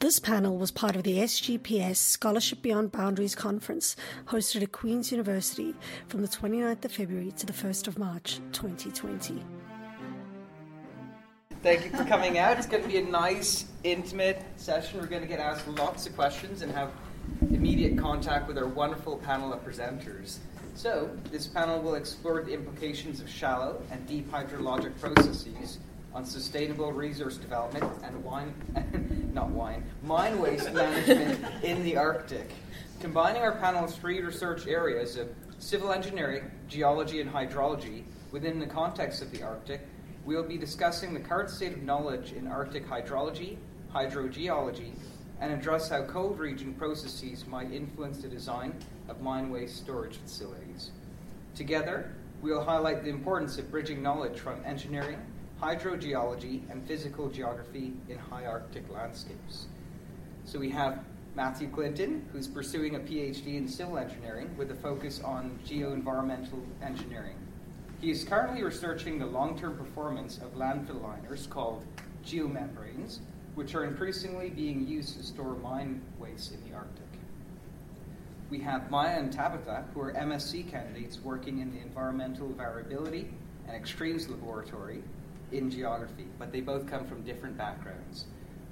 This panel was part of the SGPS Scholarship Beyond Boundaries conference hosted at Queen's University from the 29th of February to the 1st of March 2020. Thank you for coming out. It's going to be a nice, intimate session. We're going to get asked lots of questions and have immediate contact with our wonderful panel of presenters. So, this panel will explore the implications of shallow and deep hydrologic processes on sustainable resource development and wine, not wine, mine waste management in the Arctic. Combining our panel's three research areas of civil engineering, geology, and hydrology within the context of the Arctic, we will be discussing the current state of knowledge in Arctic hydrology, hydrogeology, and address how cold region processes might influence the design of mine waste storage facilities. Together, we will highlight the importance of bridging knowledge from engineering, hydrogeology, and physical geography in high Arctic landscapes. So we have Matthew Clinton, who's pursuing a PhD in civil engineering with a focus on geoenvironmental engineering. He is currently researching the long term performance of landfill liners called geomembranes, which are increasingly being used to store mine waste in the Arctic. We have Maya and Tabitha, who are MSc candidates working in the Environmental Variability and Extremes Laboratory in geography, but they both come from different backgrounds.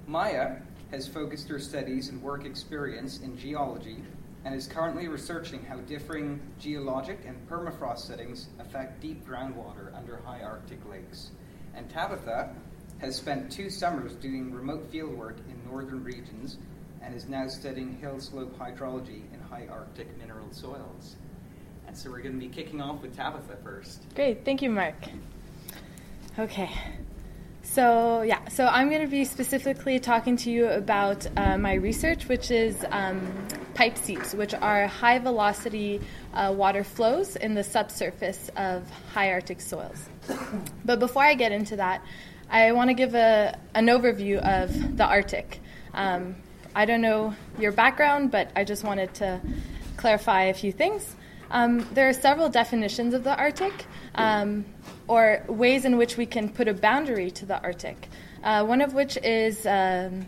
Maya has focused her studies and work experience in geology and is currently researching how differing geologic and permafrost settings affect deep groundwater under high Arctic lakes. And Tabitha has spent two summers doing remote fieldwork in northern regions and is now studying hill slope hydrology in high Arctic mineral soils. And so we're going to be kicking off with Tabitha first. Great, thank you, Mark. Okay. So, yeah, so I'm going to be specifically talking to you about uh, my research, which is um, pipe seeps, which are high velocity uh, water flows in the subsurface of high Arctic soils. But before I get into that, I want to give a, an overview of the Arctic. Um, I don't know your background, but I just wanted to clarify a few things. Um, there are several definitions of the Arctic, um, or ways in which we can put a boundary to the Arctic. Uh, one of which is um,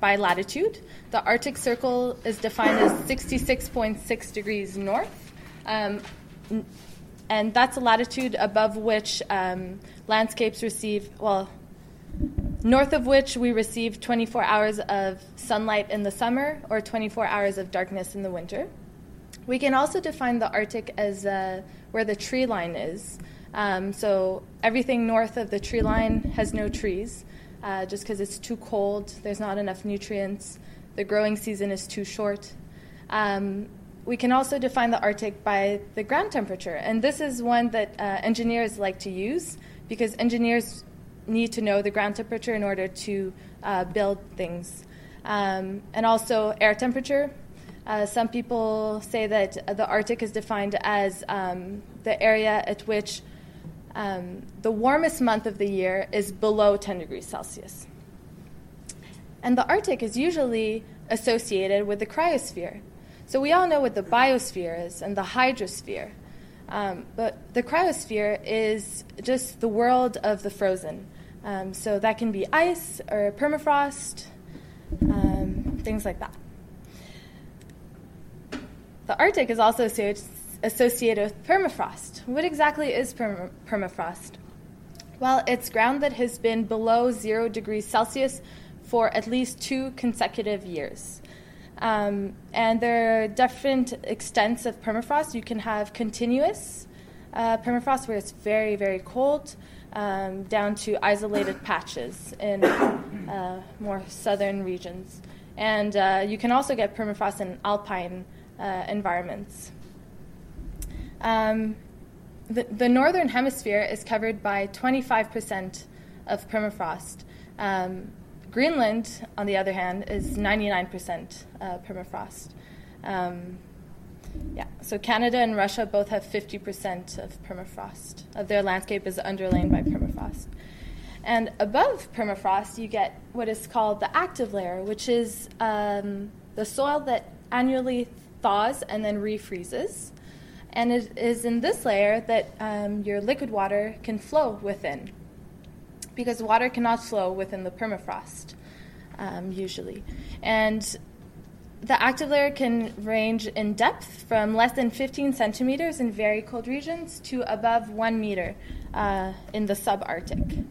by latitude. The Arctic Circle is defined as 66.6 degrees north, um, and that's a latitude above which um, landscapes receive, well, north of which we receive 24 hours of sunlight in the summer or 24 hours of darkness in the winter. We can also define the Arctic as uh, where the tree line is. Um, so everything north of the tree line has no trees, uh, just because it's too cold. There's not enough nutrients. The growing season is too short. Um, we can also define the Arctic by the ground temperature, and this is one that uh, engineers like to use because engineers need to know the ground temperature in order to uh, build things. Um, and also air temperature, uh, some people say that the Arctic is defined as um, the area at which um, the warmest month of the year is below 10 degrees Celsius. And the Arctic is usually associated with the cryosphere. So we all know what the biosphere is and the hydrosphere. Um, but the cryosphere is just the world of the frozen. Um, so that can be ice or permafrost, um, things like that. The Arctic is also associated with permafrost. What exactly is perm- permafrost? Well, it's ground that has been below zero degrees Celsius for at least two consecutive years. Um, and there are different extents of permafrost. You can have continuous uh, permafrost where it's very, very cold, um, down to isolated patches in uh, more southern regions. And uh, you can also get permafrost in alpine uh, environments. Um, the, the, northern hemisphere is covered by 25% of permafrost. Um, Greenland, on the other hand, is 99% uh, permafrost. Um, yeah, so Canada and Russia both have 50% of permafrost. Of their landscape is underlain by permafrost. And above permafrost, you get what is called the active layer, which is um, the soil that annually thaws and then refreezes. And it is in this layer that um, your liquid water can flow within, because water cannot flow within the permafrost. um, usually. And the active layer can range in depth from less than 15 centimeters in very cold regions to above one meter uh, in the subarctic.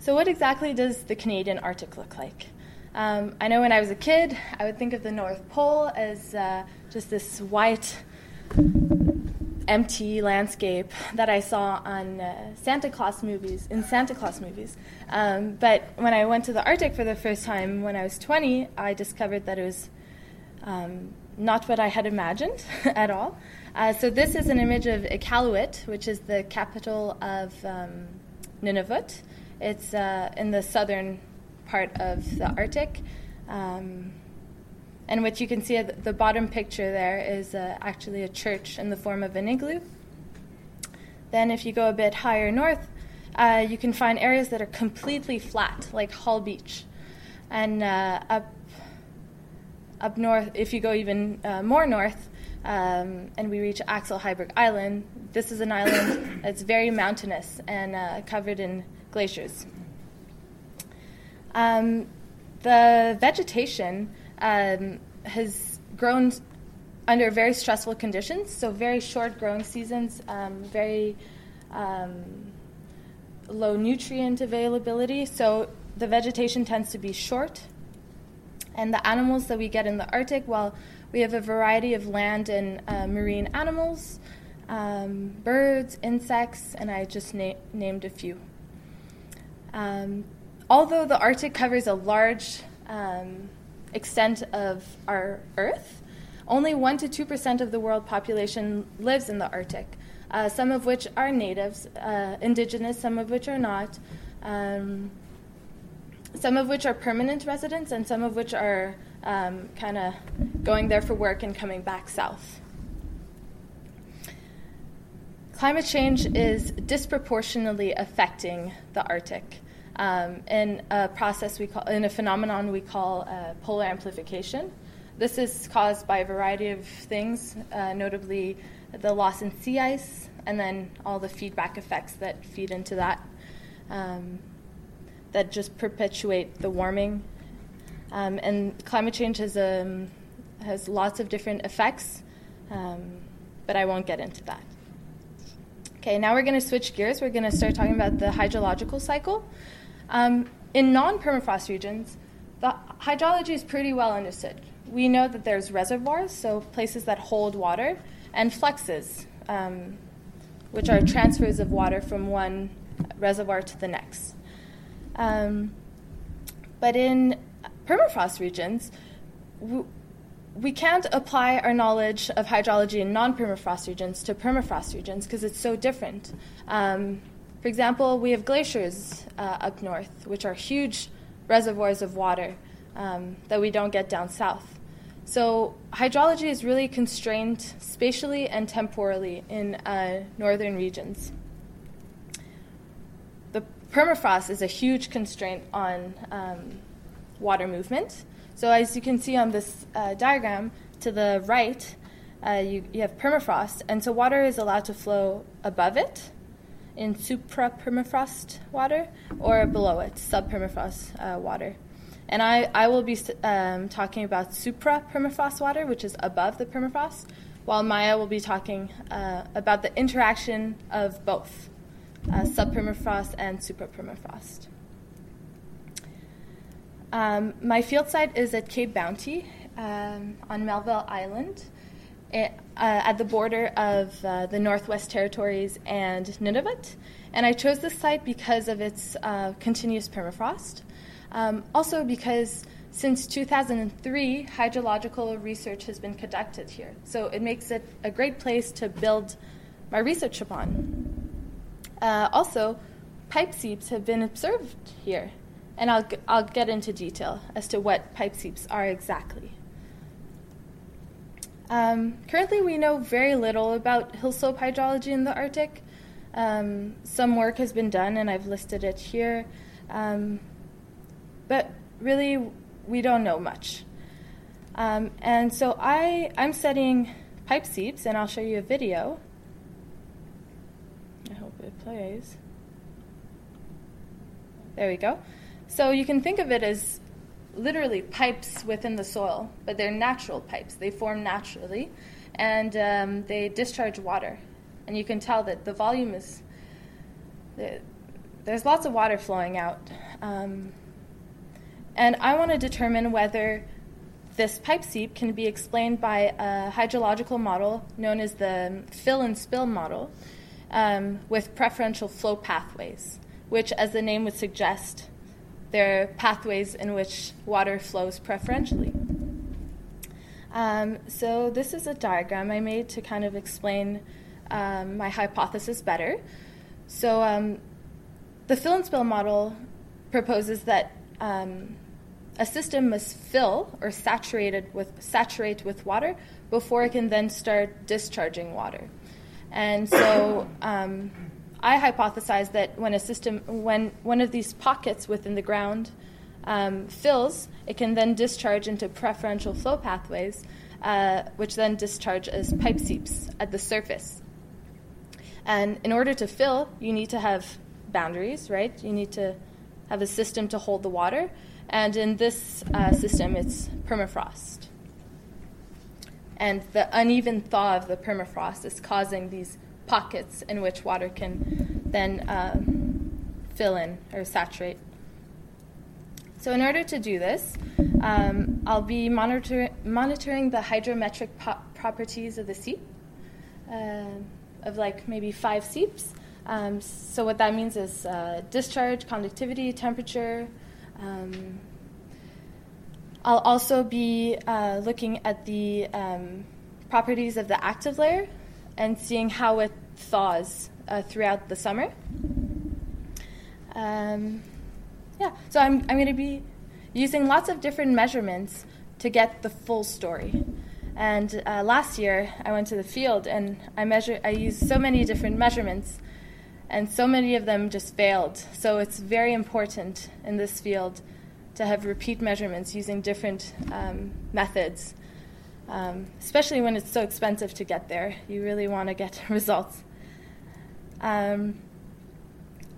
So, what exactly does the Canadian Arctic look like? Um, I know when I was a kid, I would think of the North Pole as uh, just this white, empty landscape that I saw on uh, Santa Claus movies, in Santa Claus movies. Um, but when I went to the Arctic for the first time when I was 20, I discovered that it was um, not what I had imagined at all. Uh, so this is an image of Iqaluit, which is the capital of um, Nunavut. It's uh, in the southern part of the Arctic. Um, and what you can see at the bottom picture there is uh, actually a church in the form of an igloo. Then, if you go a bit higher north, uh, you can find areas that are completely flat, like Hall Beach. And uh, up, up north, if you go even uh, more north, um, and we reach Axel Heiberg Island, this is an island that's very mountainous and uh, covered in glaciers. Um, the vegetation um, has grown under very stressful conditions, so very short growing seasons, um, very um, low nutrient availability. So the vegetation tends to be short. And the animals that we get in the Arctic, well, we have a variety of land and uh, marine animals, um, birds, insects, and I just na- named a few. Although the Arctic covers a large um, extent of our Earth, only 1% to 2% of the world population lives in the Arctic, uh, some of which are natives, uh, indigenous, some of which are not, um, some of which are permanent residents, and some of which are um, kind of going there for work and coming back south. Climate change is disproportionately affecting the Arctic um, in a process we call, in a phenomenon we call uh, polar amplification. This is caused by a variety of things, uh, notably the loss in sea ice, and then all the feedback effects that feed into that, um, that just perpetuate the warming. Um, and climate change has, um, has lots of different effects, um, but I won't get into that. Okay, now we're going to switch gears. We're going to start talking about the hydrological cycle. Um, in non-permafrost regions, the hydrology is pretty well understood. We know that there's reservoirs, so places that hold water, and fluxes, um, which are transfers of water from one reservoir to the next. Um, but in permafrost regions, w- we can't apply our knowledge of hydrology in non permafrost regions to permafrost regions because it's so different. Um, for example, we have glaciers uh, up north, which are huge reservoirs of water um, that we don't get down south. So, hydrology is really constrained spatially and temporally in uh, northern regions. The permafrost is a huge constraint on um, water movement. So, as you can see on this uh, diagram, to the right, uh, you, you have permafrost, and so water is allowed to flow above it in suprapermafrost water or below it, subpermafrost uh, water. And I, I will be um, talking about suprapermafrost water, which is above the permafrost, while Maya will be talking uh, about the interaction of both uh, subpermafrost and suprapermafrost. Um, my field site is at Cape Bounty um, on Melville Island. It, uh, at the border of uh, the Northwest Territories and Nunavut. And I chose this site because of its uh, continuous permafrost. Um, also, because since 2003, hydrological research has been conducted here. So it makes it a great place to build my research upon. Uh, also, pipe seeps have been observed here. And I'll, I'll get into detail as to what pipe seeps are exactly. Um, currently, we know very little about hill slope hydrology in the Arctic. Um, some work has been done, and I've listed it here. Um, but really, we don't know much. Um, and so I, I'm studying pipe seeps, and I'll show you a video. I hope it plays. There we go. So you can think of it as literally pipes within the soil, but they're natural pipes. They form naturally, and um, they discharge water. And you can tell that the volume is there's lots of water flowing out. Um, and I want to determine whether this pipe seep can be explained by a hydrological model known as the fill and spill model um, with preferential flow pathways, which, as the name would suggest, they're pathways in which water flows preferentially. Um, so, this is a diagram I made to kind of explain um, my hypothesis better. So, um, the fill and spill model proposes that um, a system must fill or saturated with, saturate with water before it can then start discharging water. And so um, I hypothesize that when a system, when one of these pockets within the ground um, fills, it can then discharge into preferential flow pathways, uh, which then discharge as pipe seeps at the surface. And in order to fill, you need to have boundaries, right? You need to have a system to hold the water. And in this uh, system, it's permafrost. And the uneven thaw of the permafrost is causing these pockets in which water can then uh, fill in or saturate. So, in order to do this, um, I'll be monitor- monitoring the hydrometric po- properties of the seep, uh, of like maybe five seeps. Um, so, what that means is uh, discharge, conductivity, temperature, um, I'll also be uh, looking at the um, properties of the active layer and seeing how it thaws uh, throughout the summer. Um, yeah, so I'm, I'm going to be using lots of different measurements to get the full story. And uh, last year, I went to the field and I measured. I used so many different measurements and so many of them just failed. So it's very important in this field to have repeat measurements using different um, methods, um, especially when it's so expensive to get there. You really want to get results. Um,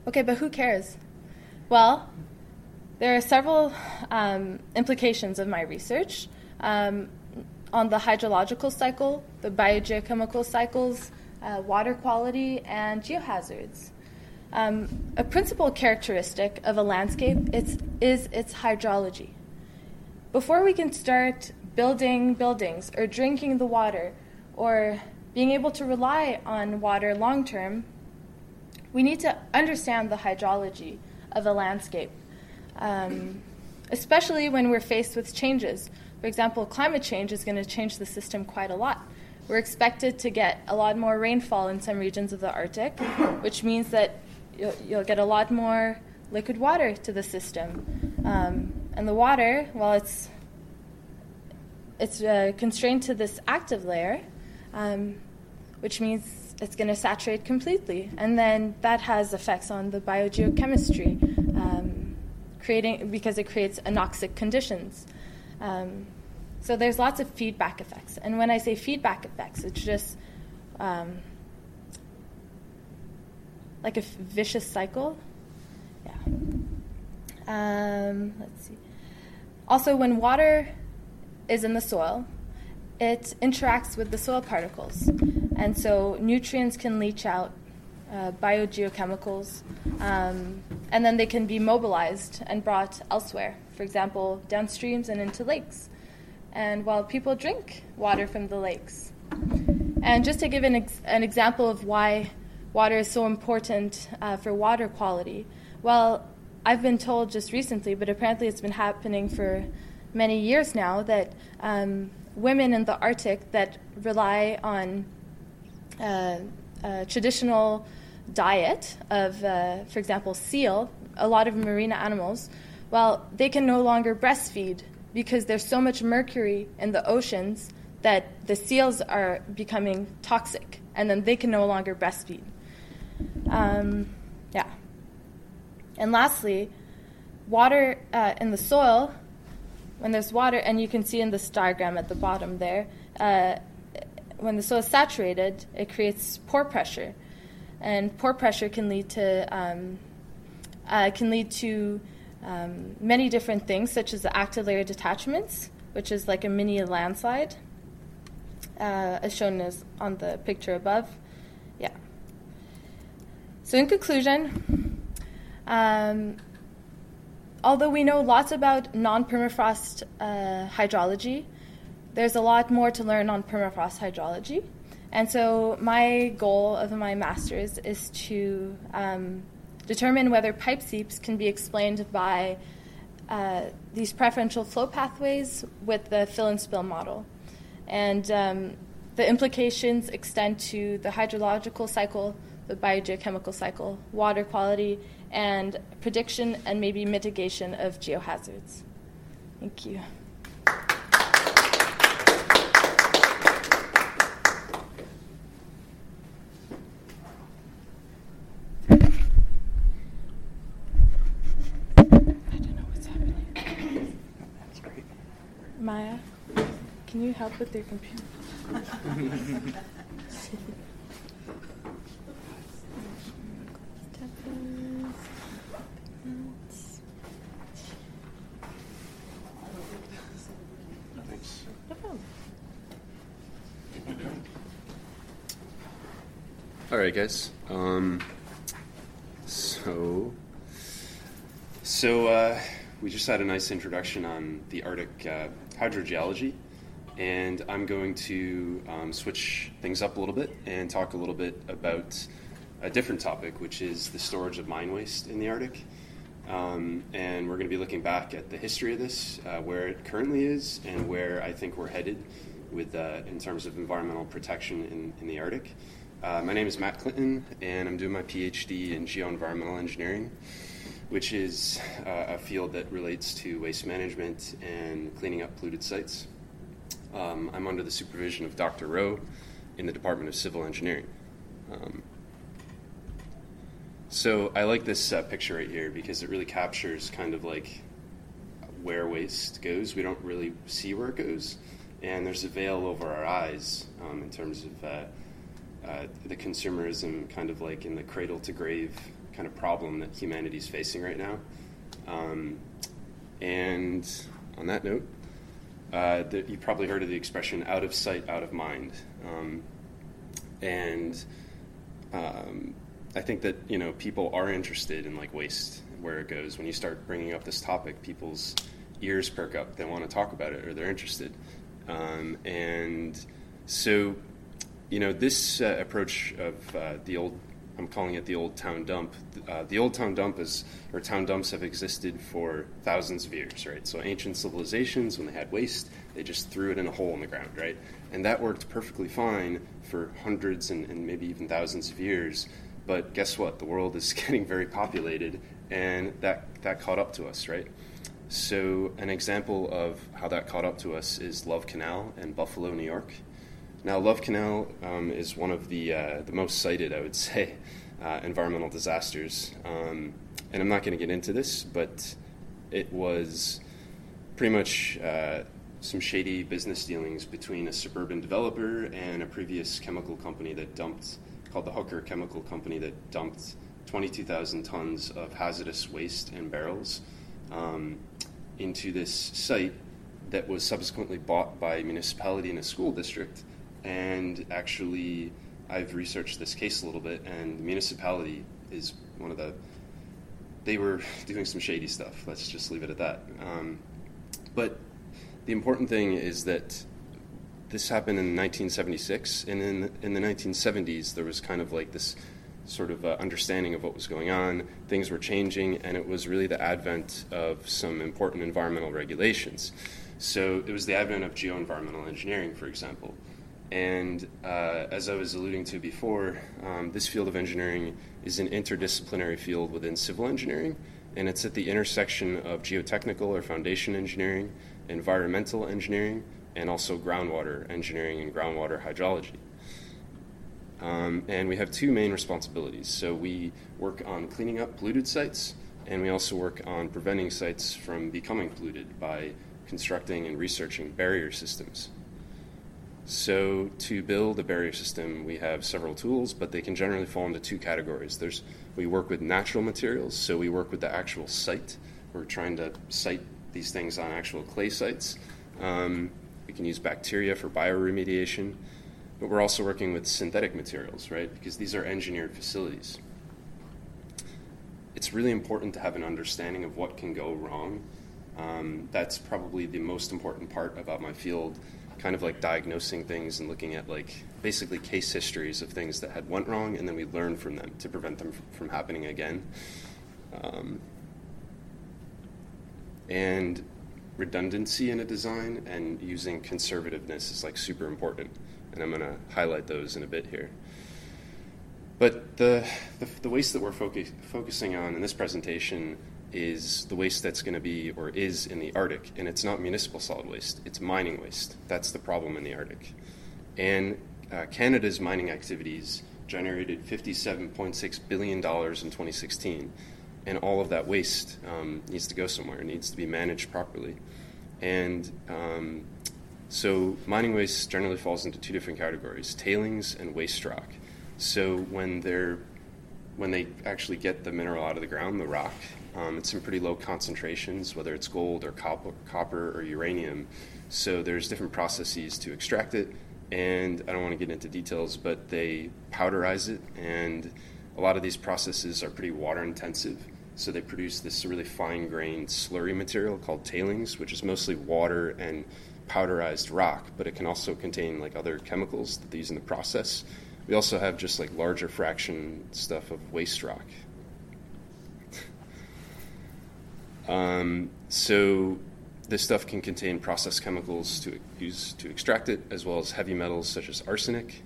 okay, but who cares? Well, there are several um, implications of my research um, on the hydrological cycle, the biogeochemical cycles, uh, water quality, and geohazards. Um, a principal characteristic of a landscape is, is its hydrology. Before we can start building buildings or drinking the water or being able to rely on water long term, we need to understand the hydrology of a landscape, um, especially when we're faced with changes. For example, climate change is going to change the system quite a lot. We're expected to get a lot more rainfall in some regions of the Arctic, which means that you'll, you'll get a lot more liquid water to the system. Um, and the water, while it's it's uh, constrained to this active layer, um, which means it's going to saturate completely, and then that has effects on the biogeochemistry, um, creating because it creates anoxic conditions. Um, so there's lots of feedback effects. And when I say feedback effects, it's just um, like a f- vicious cycle. Yeah. Um, let's see. Also, when water is in the soil, it interacts with the soil particles. And so nutrients can leach out, uh, biogeochemicals, um, and then they can be mobilized and brought elsewhere, for example, downstreams and into lakes and while people drink water from the lakes. And just to give an, ex- an example of why water is so important uh, for water quality, well, I've been told just recently, but apparently it's been happening for many years now, that um, women in the Arctic that rely on uh, traditional diet of, uh, for example, seal, a lot of marine animals, well, they can no longer breastfeed because there's so much mercury in the oceans that the seals are becoming toxic and then they can no longer breastfeed. Um, yeah. And lastly, water uh, in the soil, when there's water, and you can see in this diagram at the bottom there, uh, when the soil is saturated, it creates pore pressure. And pore pressure can lead to, um, uh, can lead to um, many different things, such as the active layer detachments, which is like a mini landslide, uh, as shown as on the picture above. Yeah. So, in conclusion, um, although we know lots about non permafrost uh, hydrology, there's a lot more to learn on permafrost hydrology. And so, my goal of my master's is to um, determine whether pipe seeps can be explained by uh, these preferential flow pathways with the fill and spill model. And um, the implications extend to the hydrological cycle, the biogeochemical cycle, water quality, and prediction and maybe mitigation of geohazards. Thank you. Maya, can you help with your computer? Right, guys. Um, so, so uh, we just had a nice introduction on the Arctic uh, hydrogeology, and I'm going to um, switch things up a little bit and talk a little bit about a different topic, which is the storage of mine waste in the Arctic. Um, and we're going to be looking back at the history of this, uh, where it currently is, and where I think we're headed with uh, in terms of environmental protection in, in the Arctic. Uh, my name is Matt Clinton, and I'm doing my PhD in geoenvironmental engineering, which is uh, a field that relates to waste management and cleaning up polluted sites. Um, I'm under the supervision of Dr. Rowe in the Department of Civil Engineering. Um, so I like this uh, picture right here because it really captures kind of like where waste goes. We don't really see where it goes, and there's a veil over our eyes um, in terms of uh, the consumerism, kind of like in the cradle to grave kind of problem that humanity is facing right now. Um, and on that note, uh, the, you probably heard of the expression "out of sight, out of mind," um, and um, I think that you know people are interested in like waste, where it goes. When you start bringing up this topic, people's ears perk up. They want to talk about it, or they're interested. Um, and so you know, this uh, approach of uh, the old, I'm calling it the old town dump. Uh, the old town dump is, or town dumps have existed for thousands of years, right? So ancient civilizations, when they had waste, they just threw it in a hole in the ground, right? And that worked perfectly fine for hundreds and, and maybe even thousands of years. But guess what? The world is getting very populated, and that, that caught up to us, right? So, an example of how that caught up to us is Love Canal in Buffalo, New York. Now, Love Canal um, is one of the uh, the most cited, I would say, uh, environmental disasters. Um, and I'm not going to get into this, but it was pretty much uh, some shady business dealings between a suburban developer and a previous chemical company that dumped, called the Hooker Chemical Company, that dumped 22,000 tons of hazardous waste in barrels um, into this site that was subsequently bought by a municipality and a school district and actually I've researched this case a little bit, and the municipality is one of the. They were doing some shady stuff. Let's just leave it at that. Um, but the important thing is that this happened in 1976, and in in the 1970s there was kind of like this sort of uh, understanding of what was going on. Things were changing, and it was really the advent of some important environmental regulations. So it was the advent of geoenvironmental engineering, for example. And uh, as I was alluding to before, um, this field of engineering is an interdisciplinary field within civil engineering, and it's at the intersection of geotechnical or foundation engineering, environmental engineering, and also groundwater engineering and groundwater hydrology. Um, and we have two main responsibilities. So we work on cleaning up polluted sites, and we also work on preventing sites from becoming polluted by constructing and researching barrier systems. So to build a barrier system, we have several tools, but they can generally fall into two categories. There's we work with natural materials, so we work with the actual site we're trying to site these things on actual clay sites. Um, we can use bacteria for bioremediation, but we're also working with synthetic materials, right? Because these are engineered facilities. It's really important to have an understanding of what can go wrong. Um, that's probably the most important part about my field, kind of like diagnosing things and looking at like basically case histories of things that had went wrong, and then we learn from them to prevent them from happening again. Um, and redundancy in a design and using conservativeness is like super important, and I'm going to highlight those in a bit here. But the, the, the waste that we're focus, focusing on in this presentation is the waste that's going to be or is in the Arctic, and it's not municipal solid waste, it's mining waste. That's the problem in the Arctic. And uh, Canada's mining activities generated $57.6 billion in 2016, and all of that waste um, needs to go somewhere, it needs to be managed properly. And um, so mining waste generally falls into two different categories tailings and waste rock. So when they're when they actually get the mineral out of the ground, the rock, um, it's in pretty low concentrations, whether it's gold or copper, copper or uranium. So there's different processes to extract it, and I don't want to get into details, but they powderize it, and a lot of these processes are pretty water intensive. So they produce this really fine grained slurry material called tailings, which is mostly water and powderized rock, but it can also contain like other chemicals that they use in the process. We also have just like larger fraction stuff of waste rock, Um, so this stuff can contain processed chemicals to use to extract it, as well as heavy metals such as arsenic.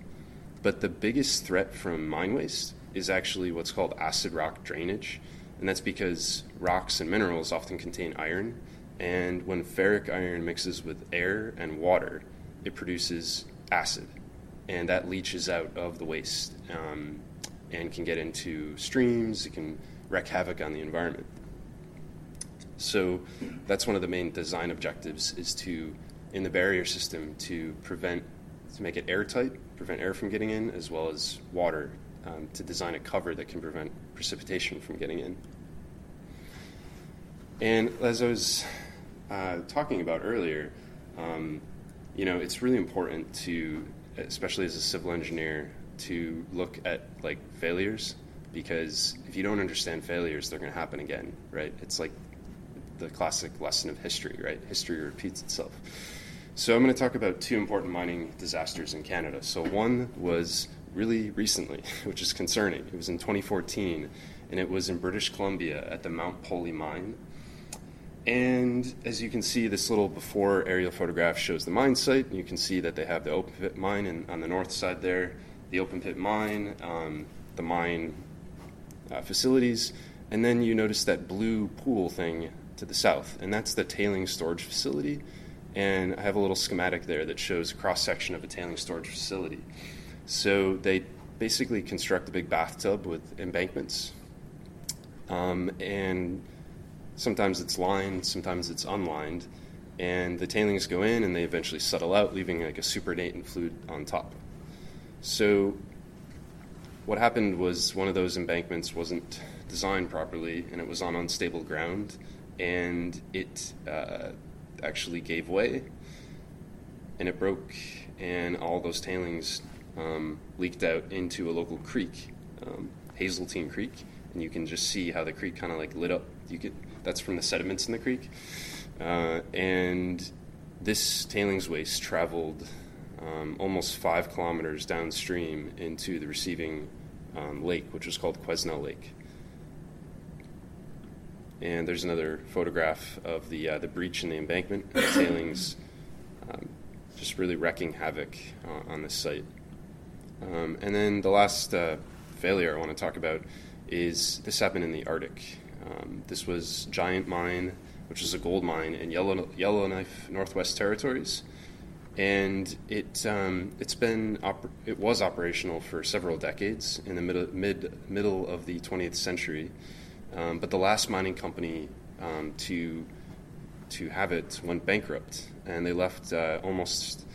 But the biggest threat from mine waste is actually what's called acid rock drainage, and that's because rocks and minerals often contain iron, and when ferric iron mixes with air and water, it produces acid, and that leaches out of the waste um, and can get into streams. It can wreak havoc on the environment. So that's one of the main design objectives is to, in the barrier system, to prevent, to make it airtight, prevent air from getting in, as well as water, um, to design a cover that can prevent precipitation from getting in. And as I was uh, talking about earlier, um, you know, it's really important to, especially as a civil engineer, to look at like failures because if you don't understand failures, they're going to happen again, right? It's like the classic lesson of history, right? History repeats itself. So I'm going to talk about two important mining disasters in Canada. So one was really recently, which is concerning. It was in 2014, and it was in British Columbia at the Mount Polley mine. And as you can see, this little before aerial photograph shows the mine site. You can see that they have the open pit mine in, on the north side there, the open pit mine, um, the mine uh, facilities, and then you notice that blue pool thing to the south, and that's the tailing storage facility. And I have a little schematic there that shows a cross section of a tailing storage facility. So they basically construct a big bathtub with embankments, um, and sometimes it's lined, sometimes it's unlined, and the tailings go in and they eventually settle out, leaving like a supernatant fluid on top. So what happened was one of those embankments wasn't designed properly and it was on unstable ground and it uh, actually gave way and it broke, and all those tailings um, leaked out into a local creek, um, Hazeltine Creek, and you can just see how the creek kind of like lit up. You could that's from the sediments in the creek, uh, and this tailings waste traveled um, almost five kilometers downstream into the receiving um, lake, which was called Quesnel Lake. And there's another photograph of the uh, the breach in the embankment, and the tailings, um, just really wreaking havoc uh, on this site. Um, and then the last uh, failure I want to talk about is this happened in the Arctic. Um, this was Giant Mine, which is a gold mine in Yellow, Yellowknife, Northwest Territories, and it um, it's been oper- it was operational for several decades in the mid mid middle of the 20th century. Um, but the last mining company um, to to have it went bankrupt, and they left uh, almost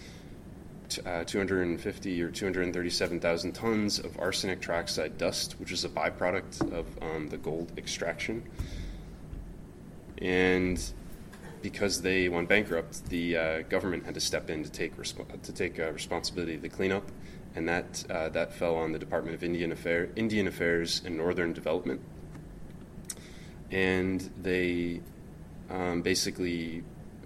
t- uh, 250 or 237,000 tons of arsenic trioxide dust, which is a byproduct of um, the gold extraction. And because they went bankrupt, the uh, government had to step in to take resp- to take uh, responsibility of the cleanup, and that uh, that fell on the Department of Indian Affairs, Indian Affairs and Northern Development. And they um, basically,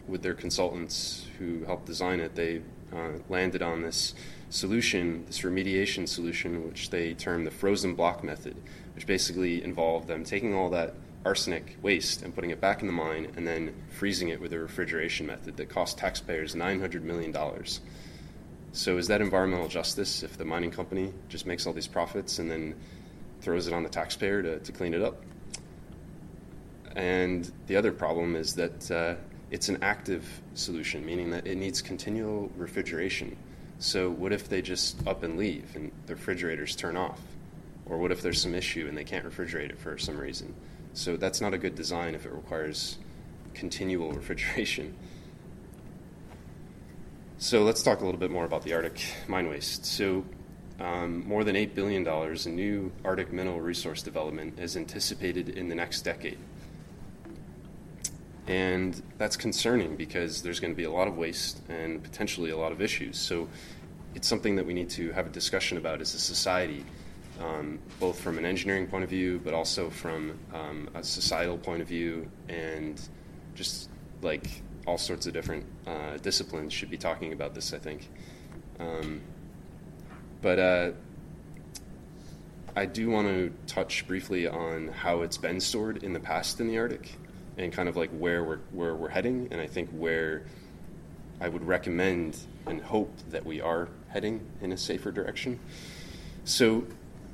with their consultants who helped design it, they uh, landed on this solution, this remediation solution, which they termed the frozen block method, which basically involved them taking all that arsenic waste and putting it back in the mine and then freezing it with a refrigeration method that cost taxpayers $900 million. So, is that environmental justice if the mining company just makes all these profits and then throws it on the taxpayer to, to clean it up? And the other problem is that uh, it's an active solution, meaning that it needs continual refrigeration. So, what if they just up and leave and the refrigerators turn off? Or what if there's some issue and they can't refrigerate it for some reason? So that's not a good design if it requires continual refrigeration. So let's talk a little bit more about the Arctic mine waste. So um, more than $8 billion in new Arctic mineral resource development is anticipated in the next decade. And that's concerning because there's going to be a lot of waste and potentially a lot of issues. So it's something that we need to have a discussion about as a society um, both from an engineering point of view, but also from um, a societal point of view, and just like all sorts of different uh, disciplines should be talking about this, I think. Um, but uh, I do want to touch briefly on how it's been stored in the past in the Arctic, and kind of like where we're where we're heading, and I think where I would recommend and hope that we are heading in a safer direction. So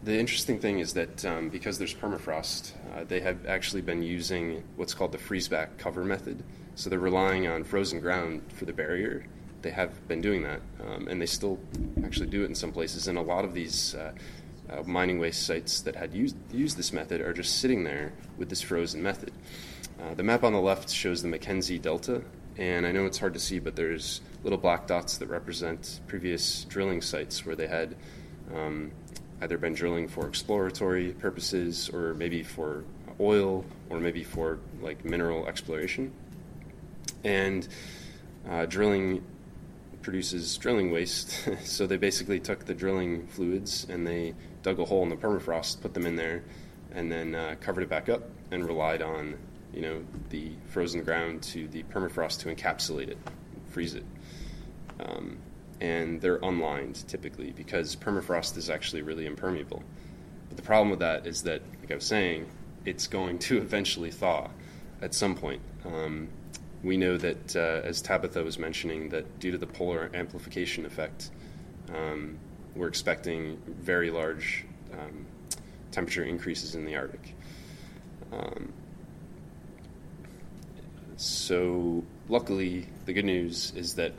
the interesting thing is that um, because there's permafrost, uh, they have actually been using what's called the freeze-back cover method. So they're relying on frozen ground for the barrier. They have been doing that, um, and they still actually do it in some places. And a lot of these uh, uh, mining waste sites that had used, used this method are just sitting there with this frozen method. Uh, the map on the left shows the Mackenzie Delta, and I know it's hard to see, but there's little black dots that represent previous drilling sites where they had um, either been drilling for exploratory purposes or maybe for oil or maybe for like mineral exploration. And uh, drilling produces drilling waste. so they basically took the drilling fluids and they dug a hole in the permafrost, put them in there, and then uh, covered it back up and relied on you know the frozen ground to the permafrost to encapsulate it, freeze it. Um, and they're unlined typically because permafrost is actually really impermeable. But the problem with that is that, like I was saying, it's going to eventually thaw at some point. Um, we know that, uh, as Tabitha was mentioning, that due to the polar amplification effect, um, we're expecting very large um, temperature increases in the Arctic. Um, so, luckily, the good news is that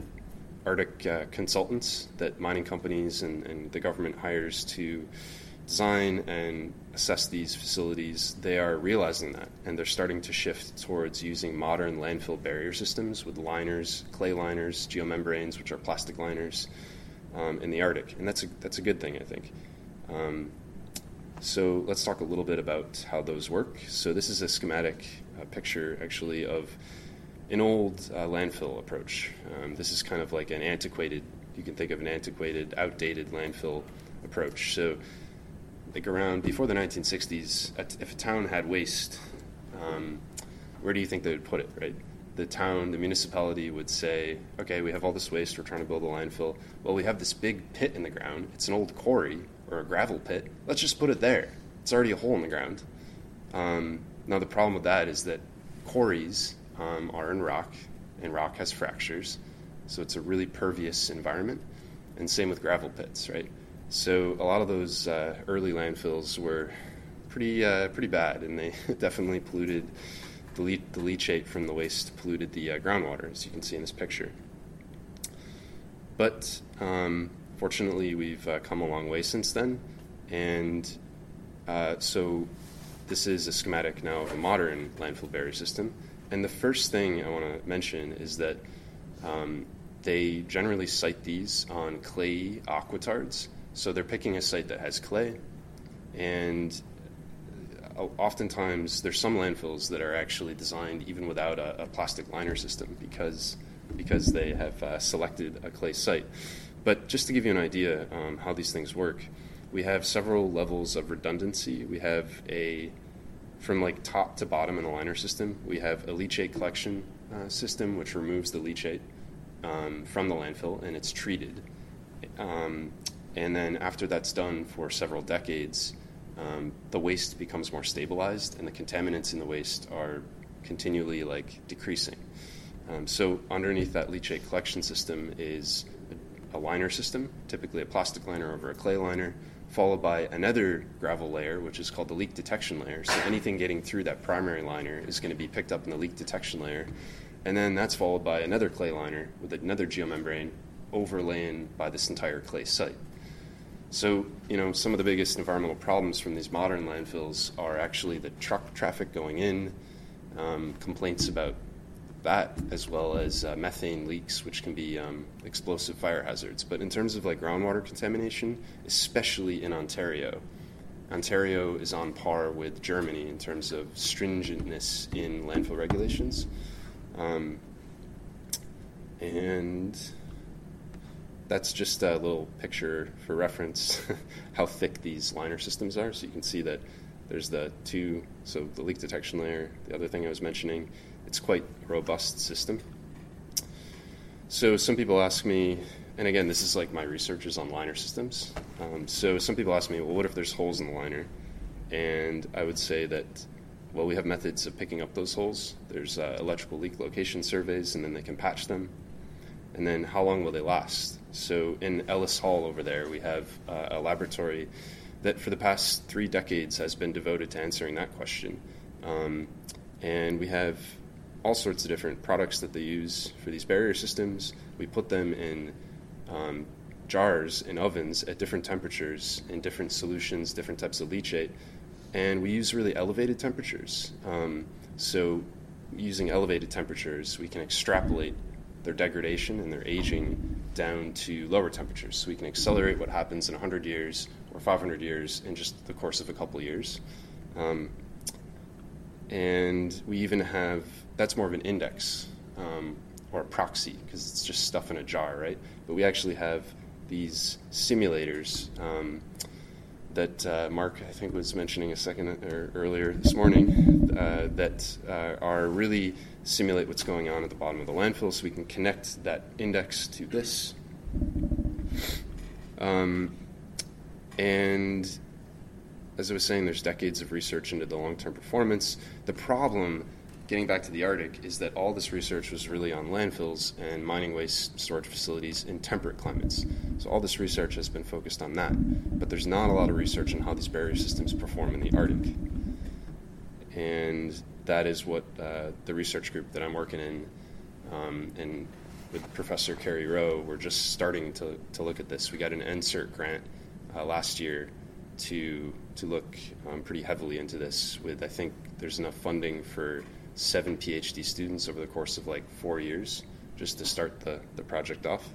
Arctic uh, consultants that mining companies and, and, the government hires to design and assess these facilities, they are realizing that and they're starting to shift towards using modern landfill barrier systems with liners, clay liners, geomembranes, which are plastic liners, um, in the Arctic. And that's a, that's a good thing, I think. Um, so let's talk a little bit about how those work. So this is a schematic uh, picture, actually, of an old uh, landfill approach. Um, this is kind of like an antiquated, you can think of an antiquated, outdated landfill approach. So, like around before the 1960s, if a town had waste, um, where do you think they would put it, right? The town, the municipality would say, okay, we have all this waste, we're trying to build a landfill. Well, we have this big pit in the ground. It's an old quarry or a gravel pit. Let's just put it there. It's already a hole in the ground. Um, now, the problem with that is that quarries um, are in rock, and rock has fractures, so it's a really pervious environment. And same with gravel pits, right? So a lot of those uh, early landfills were pretty uh, pretty bad, and they definitely polluted the, le- the leachate from the waste polluted the uh, groundwater, as you can see in this picture. But um, fortunately, we've uh, come a long way since then, and uh, so this is a schematic now of a modern landfill barrier system. And the first thing I want to mention is that um, they generally site these on clay aquitards. So they're picking a site that has clay, and oftentimes there's some landfills that are actually designed even without a, a plastic liner system because because they have uh, selected a clay site. But just to give you an idea um, how these things work, we have several levels of redundancy. We have a from like top to bottom in the liner system. We have a leachate collection uh, system which removes the leachate um, from the landfill and it's treated. Um, and then after that's done for several decades, um, the waste becomes more stabilized and the contaminants in the waste are continually like decreasing. Um, so underneath that leachate collection system is a, liner system, typically a plastic liner over a clay liner, followed by another gravel layer, which is called the leak detection layer. So anything getting through that primary liner is going to be picked up in the leak detection layer. And then that's followed by another clay liner with another geomembrane overlaying by this entire clay site. So, you know, some of the biggest environmental problems from these modern landfills are actually the truck traffic going in, um, complaints about that, as well as uh, methane leaks, which can be um, explosive fire hazards. But in terms of like groundwater contamination, especially in Ontario, Ontario is on par with Germany in terms of stringentness in landfill regulations. Um, and that's just a little picture for reference how thick these liner systems are. So you can see that there's the two, so the leak detection layer, the other thing I was mentioning, it's quite a robust system. So some people ask me, and again, this is like my research is on liner systems. Um, so some people ask me, well, what if there's holes in the liner? And I would say that, well, we have methods of picking up those holes. There's uh, electrical leak location surveys, and then they can patch them. And then how long will they last? So in Ellis Hall over there, we have uh, a laboratory that for the past three decades has been devoted to answering that question. Um, and we have all sorts of different products that they use for these barrier systems. We put them in um, jars in ovens at different temperatures in different solutions, different types of leachate, and we use really elevated temperatures. Um, so, using elevated temperatures, we can extrapolate their degradation and their aging down to lower temperatures. So we can accelerate what happens in 100 years or 500 years in just the course of a couple years. Um, and we even have that's more of an index um, or a proxy because it's just stuff in a jar, right? But we actually have these simulators um, that uh, Mark, I think, was mentioning a second or earlier this morning uh, that uh, are really simulate what's going on at the bottom of the landfill so we can connect that index to this. Um, and as I was saying, there's decades of research into the long term performance. The problem, getting back to the Arctic, is that all this research was really on landfills and mining waste storage facilities in temperate climates. So all this research has been focused on that. But there's not a lot of research on how these barrier systems perform in the Arctic. And that is what uh, the research group that I'm working in um, and with Professor Kerry Rowe, we're just starting to, to look at this. We got an NSERC grant uh, last year to to look um, pretty heavily into this. With I think there's enough funding for seven PhD students over the course of like four years, just to start the, the project off.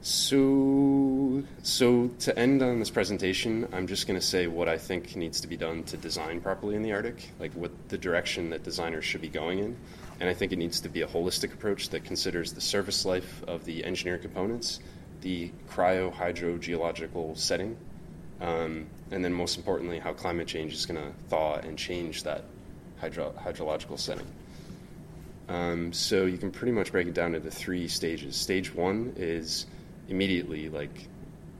So, so to end on this presentation, I'm just going to say what I think needs to be done to design properly in the Arctic, like what the direction that designers should be going in. And I think it needs to be a holistic approach that considers the service life of the engineered components, the cryo hydrogeological setting, um, and then most importantly, how climate change is going to thaw and change that hydro- hydrological setting. Um, so you can pretty much break it down into three stages. Stage one is immediately like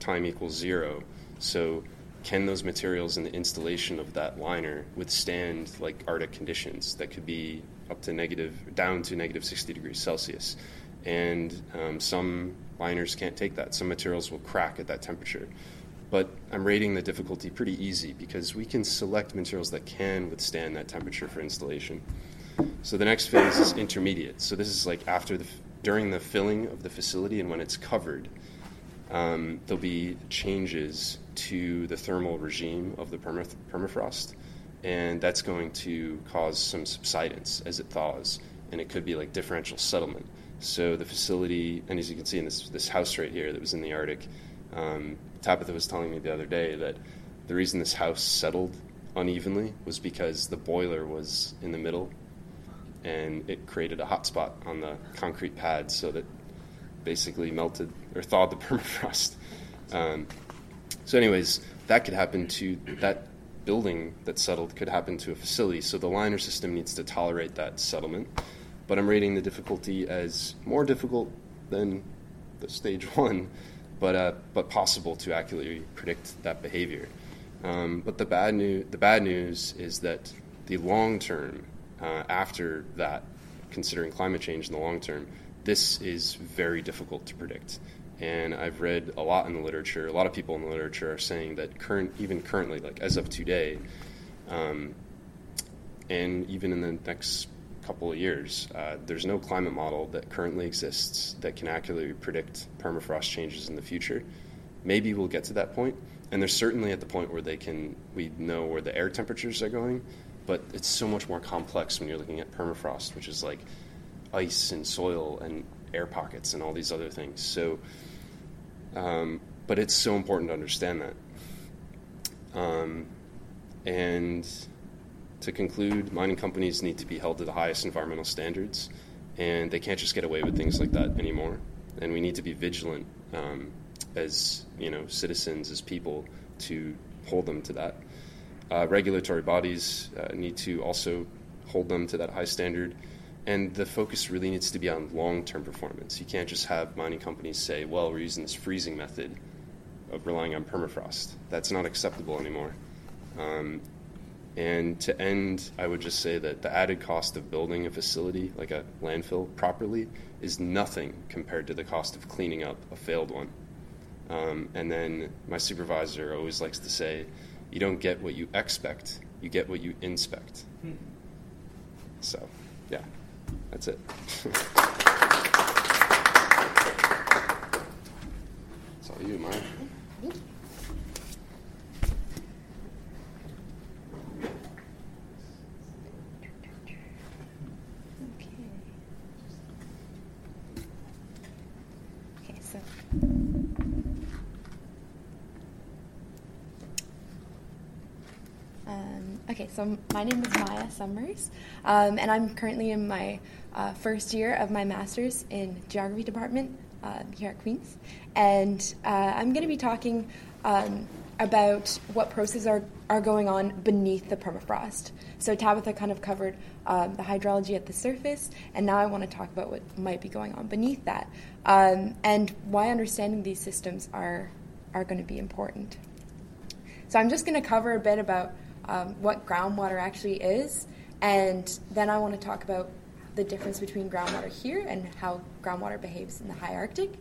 time equals zero. So can those materials in the installation of that liner withstand like Arctic conditions that could be up to negative, down to negative 60 degrees Celsius? And um, some liners can't take that. Some materials will crack at that temperature. But I'm rating the difficulty pretty easy because we can select materials that can withstand that temperature for installation. So the next phase is intermediate. So this is like after the during the filling of the facility and when it's covered, um, there'll be changes to the thermal regime of the permaf- permafrost, and that's going to cause some subsidence as it thaws, and it could be like differential settlement. So the facility, and as you can see in this this house right here that was in the Arctic, um, Tabitha was telling me the other day that the reason this house settled unevenly was because the boiler was in the middle and it created a hot spot on the concrete pad so that basically melted or thawed the permafrost. Um, so, anyways, that could happen to that building that settled could happen to a facility. So the liner system needs to tolerate that settlement. But I'm rating the difficulty as more difficult than the stage one, but uh, but possible to accurately predict that behavior. Um, but the bad news the bad news is that the long term uh, after that, considering climate change in the long term, this is very difficult to predict. And I've read a lot in the literature. A lot of people in the literature are saying that current, even currently, like as of today, um, and even in the next couple of years, uh, there's no climate model that currently exists that can accurately predict permafrost changes in the future. Maybe we'll get to that point, and they're certainly at the point where they can. We know where the air temperatures are going, but it's so much more complex when you're looking at permafrost, which is like ice and soil and air pockets and all these other things. So, um, but it's so important to understand that. Um, and to conclude, mining companies need to be held to the highest environmental standards, and they can't just get away with things like that anymore. And we need to be vigilant um, as you know citizens, as people, to hold them to that. Uh, regulatory bodies uh, need to also hold them to that high standard. And the focus really needs to be on long term performance. You can't just have mining companies say, well, we're using this freezing method of relying on permafrost. That's not acceptable anymore. Um, and to end, I would just say that the added cost of building a facility like a landfill properly is nothing compared to the cost of cleaning up a failed one. Um, and then my supervisor always likes to say, you don't get what you expect, you get what you inspect. Hmm. So, yeah, that's it. it's all you, Maya. So my name is Maya Summers, um, and I'm currently in my uh, first year of my master's in geography department uh, here at Queen's, and uh, I'm going to be talking um, about what processes are, are going on beneath the permafrost. So Tabitha kind of covered um, the hydrology at the surface, and now I want to talk about what might be going on beneath that, um, and why understanding these systems are are going to be important. So I'm just going to cover a bit about um, what groundwater actually is, and then I want to talk about the difference between groundwater here and how groundwater behaves in the high Arctic.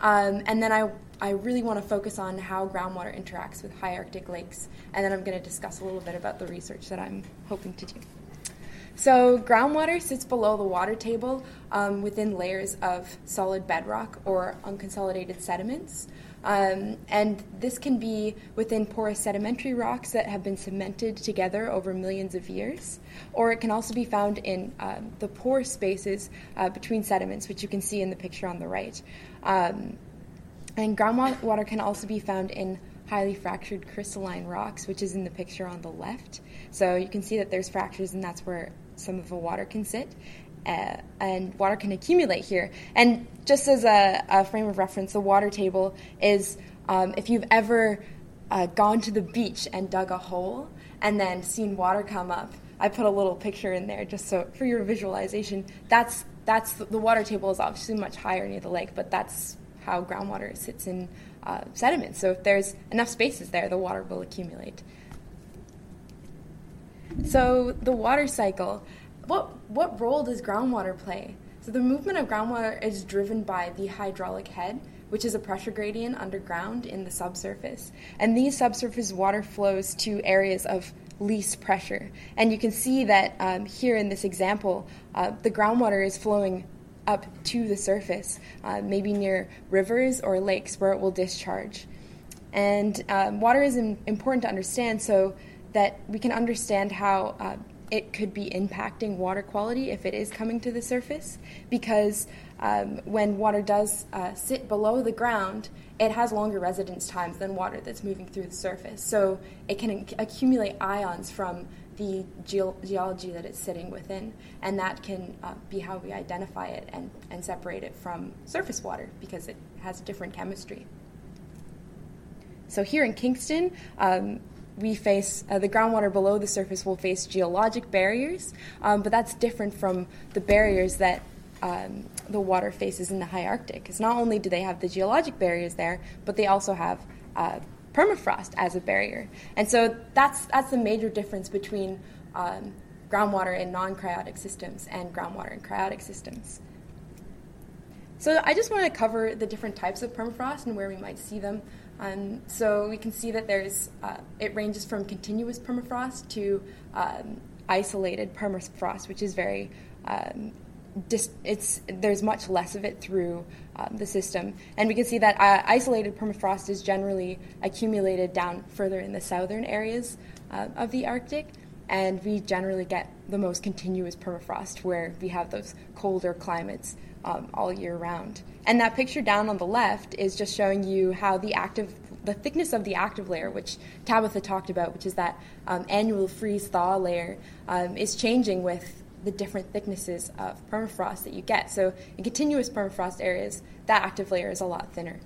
Um, and then I, I really want to focus on how groundwater interacts with high Arctic lakes, and then I'm going to discuss a little bit about the research that I'm hoping to do. So, groundwater sits below the water table um, within layers of solid bedrock or unconsolidated sediments. Um, and this can be within porous sedimentary rocks that have been cemented together over millions of years, or it can also be found in uh, the pore spaces uh, between sediments, which you can see in the picture on the right. Um, and groundwater can also be found in highly fractured crystalline rocks, which is in the picture on the left. So you can see that there's fractures, and that's where some of the water can sit uh, and water can accumulate here. And just as a, a frame of reference, the water table is um, if you've ever uh, gone to the beach and dug a hole and then seen water come up. I put a little picture in there just so for your visualization. That's that's the water table is obviously much higher near the lake, but that's how groundwater sits in uh, sediment. So if there's enough spaces there, the water will accumulate. So the water cycle what what role does groundwater play? So the movement of groundwater is driven by the hydraulic head, which is a pressure gradient underground in the subsurface. And these subsurface water flows to areas of least pressure. And you can see that um, here in this example, uh, the groundwater is flowing up to the surface, uh, maybe near rivers or lakes where it will discharge. And um, water is important to understand so that we can understand how uh, it could be impacting water quality if it is coming to the surface because um, when water does uh, sit below the ground, it has longer residence times than water that's moving through the surface. So it can accumulate ions from the ge- geology that it's sitting within, and that can uh, be how we identify it and, and separate it from surface water because it has a different chemistry. So here in Kingston, um, we face uh, the groundwater below the surface will face geologic barriers, um, but that's different from the barriers that um, the water faces in the high Arctic. Because not only do they have the geologic barriers there, but they also have uh, permafrost as a barrier. And so that's that's the major difference between um, groundwater in non-cryotic systems and groundwater in cryotic systems. So I just want to cover the different types of permafrost and where we might see them. Um, so we can see that there's uh, it ranges from continuous permafrost to um, isolated permafrost, which is very um, dis- it's there's much less of it through um, the system, and we can see that uh, isolated permafrost is generally accumulated down further in the southern areas uh, of the Arctic, and we generally get the most continuous permafrost where we have those colder climates um, all year round. And that picture down on the left is just showing you how the active, the thickness of the active layer, which Tabitha talked about, which is that um, annual freeze thaw layer, um, is changing with the different thicknesses of permafrost that you get. So in continuous permafrost areas, that active layer is a lot thinner.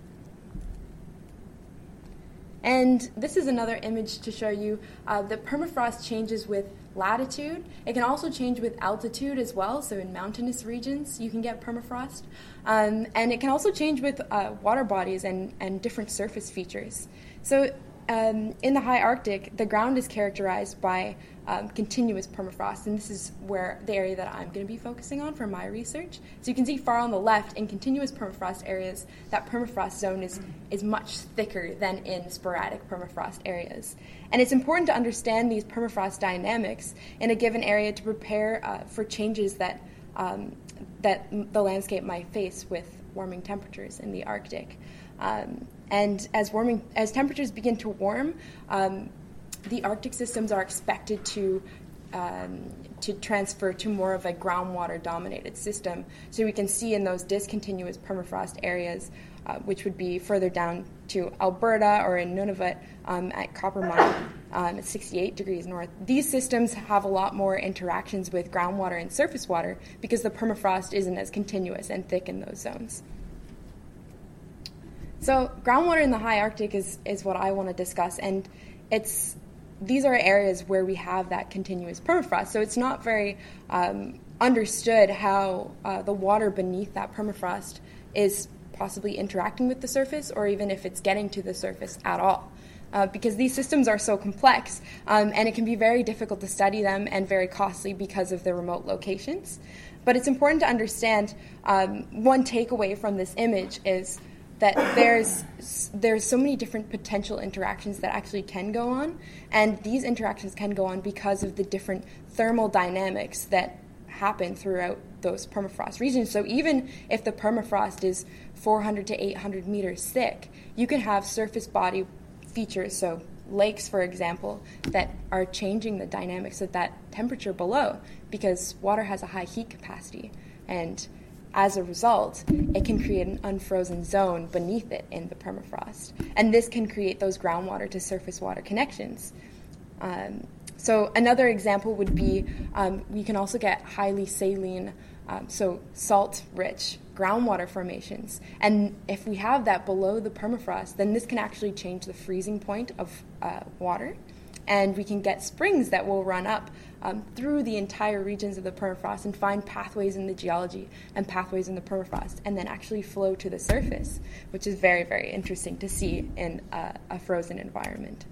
And this is another image to show you uh, that permafrost changes with latitude. It can also change with altitude as well. So in mountainous regions, you can get permafrost. Um, and it can also change with uh, water bodies and, and different surface features. So um, in the high Arctic, the ground is characterized by um, continuous permafrost, and this is where the area that I'm going to be focusing on for my research. So you can see far on the left, in continuous permafrost areas, that permafrost zone is, is much thicker than in sporadic permafrost areas. And it's important to understand these permafrost dynamics in a given area to prepare uh, for changes that, um, that the landscape might face with warming temperatures in the Arctic. Um, and as warming, as temperatures begin to warm, um, the Arctic systems are expected to um, to transfer to more of a groundwater dominated system. So we can see in those discontinuous permafrost areas, uh, which would be further down to Alberta or in Nunavut um, at Coppermine um, at 68 degrees north. These systems have a lot more interactions with groundwater and surface water because the permafrost isn't as continuous and thick in those zones. So groundwater in the high Arctic is, is what I want to discuss, and it's these are areas where we have that continuous permafrost. So it's not very um, understood how uh, the water beneath that permafrost is possibly interacting with the surface, or even if it's getting to the surface at all. Uh, because these systems are so complex, um, and it can be very difficult to study them and very costly because of their remote locations. But it's important to understand um, one takeaway from this image is that there's there's so many different potential interactions that actually can go on, and these interactions can go on because of the different thermal dynamics that happen throughout those permafrost regions. So even if the permafrost is 400 to 800 meters thick, you can have surface body features, so lakes, for example, that are changing the dynamics of that temperature below because water has a high heat capacity and as a result, it can create an unfrozen zone beneath it in the permafrost. And this can create those groundwater to surface water connections. Um, so, another example would be um, we can also get highly saline, um, so salt rich groundwater formations. And if we have that below the permafrost, then this can actually change the freezing point of uh, water. And we can get springs that will run up um, through the entire regions of the permafrost and find pathways in the geology and pathways in the permafrost, and then actually flow to the surface, which is very, very interesting to see in a, a frozen environment.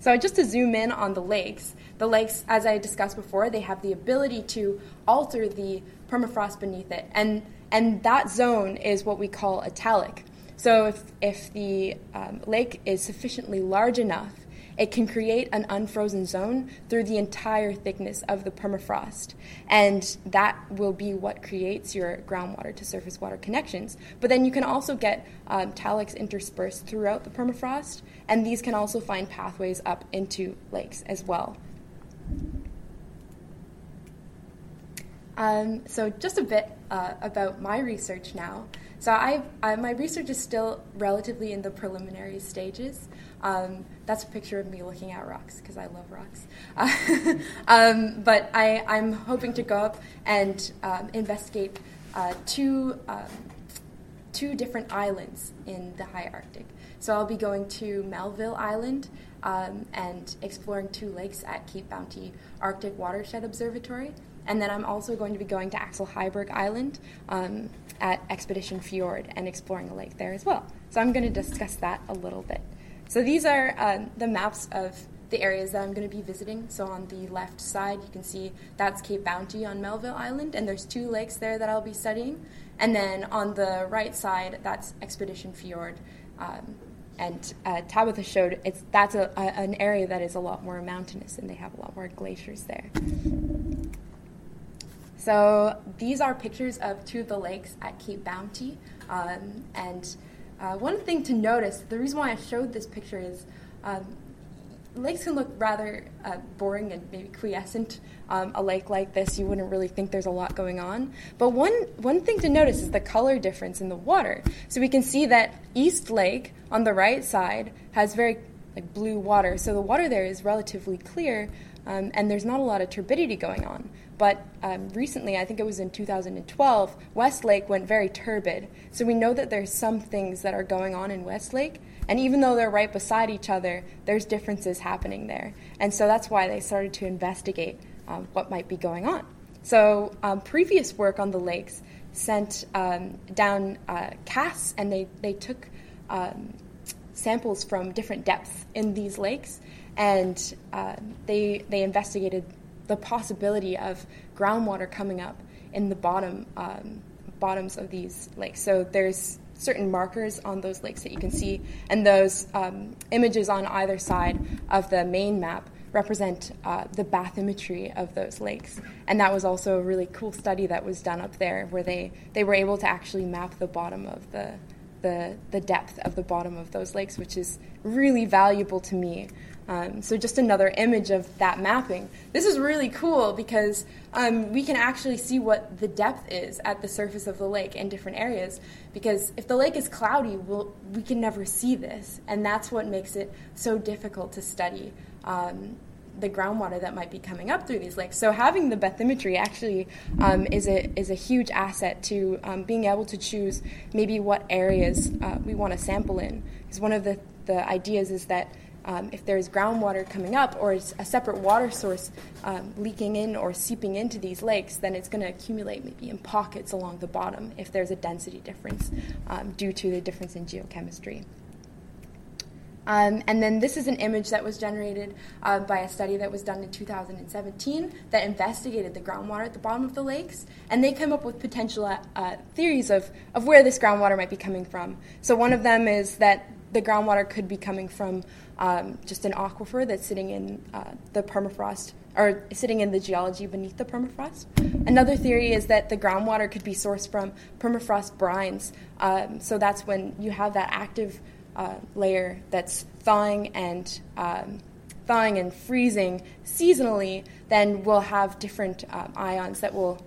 So, just to zoom in on the lakes, the lakes, as I discussed before, they have the ability to alter the permafrost beneath it, and and that zone is what we call a talik. So, if if the um, lake is sufficiently large enough it can create an unfrozen zone through the entire thickness of the permafrost. And that will be what creates your groundwater to surface water connections. But then you can also get um, interspersed throughout the permafrost, and these can also find pathways up into lakes as well. Um, so just a bit uh, about my research now. So I, my research is still relatively in the preliminary stages. Um, that's a picture of me looking at rocks because I love rocks. Uh, um, but I, I'm hoping to go up and um, investigate uh, two, um, two different islands in the high Arctic. So I'll be going to Melville Island um, and exploring two lakes at Cape Bounty Arctic Watershed Observatory. And then I'm also going to be going to Axel Heiberg Island um, at Expedition Fjord and exploring a lake there as well. So I'm going to discuss that a little bit. So these are uh, the maps of the areas that I'm going to be visiting. So on the left side, you can see that's Cape Bounty on Melville Island, and there's two lakes there that I'll be studying. And then on the right side, that's Expedition Fjord. Um, and uh, Tabitha showed it's that's a, a, an area that is a lot more mountainous, and they have a lot more glaciers there. So these are pictures of two of the lakes at Cape Bounty. Um, and uh, one thing to notice, the reason why I showed this picture is um, lakes can look rather uh, boring and maybe quiescent. Um, a lake like this, you wouldn't really think there's a lot going on. But one, one thing to notice is the color difference in the water. So we can see that East Lake on the right side has very like blue water. So the water there is relatively clear, um, and there's not a lot of turbidity going on. But um, recently, I think it was in 2012, West Lake went very turbid. So we know that there's some things that are going on in West Lake. And even though they're right beside each other, there's differences happening there. And so that's why they started to investigate um, what might be going on. So um, previous work on the lakes sent um, down uh, casts and they, they took um, samples from different depths in these lakes and uh, they, they investigated the possibility of groundwater coming up in the bottom um, bottoms of these lakes. So there's certain markers on those lakes that you can see, and those um, images on either side of the main map represent uh, the bathymetry of those lakes. And that was also a really cool study that was done up there, where they, they were able to actually map the bottom of the the, the depth of the bottom of those lakes, which is really valuable to me um, so just another image of that mapping. This is really cool because um, we can actually see what the depth is at the surface of the lake in different areas. Because if the lake is cloudy, we'll, we can never see this, and that's what makes it so difficult to study. Um, the groundwater that might be coming up through these lakes. So having the bathymetry actually um, is a is a huge asset to um, being able to choose maybe what areas uh, we want to sample in. Because one of the the ideas is that um, if there's groundwater coming up or a separate water source um, leaking in or seeping into these lakes, then it's going to accumulate maybe in pockets along the bottom if there's a density difference um, due to the difference in geochemistry. Um, and then this is an image that was generated uh, by a study that was done in 2017 that investigated the groundwater at the bottom of the lakes. And they came up with potential uh, theories of, of where this groundwater might be coming from. So one of them is that the groundwater could be coming from um, just an aquifer that's sitting in uh, the permafrost or sitting in the geology beneath the permafrost. Another theory is that the groundwater could be sourced from permafrost brines. Um, so that's when you have that active uh, layer that's thawing and um, thawing and freezing seasonally. Then we'll have different uh, ions that will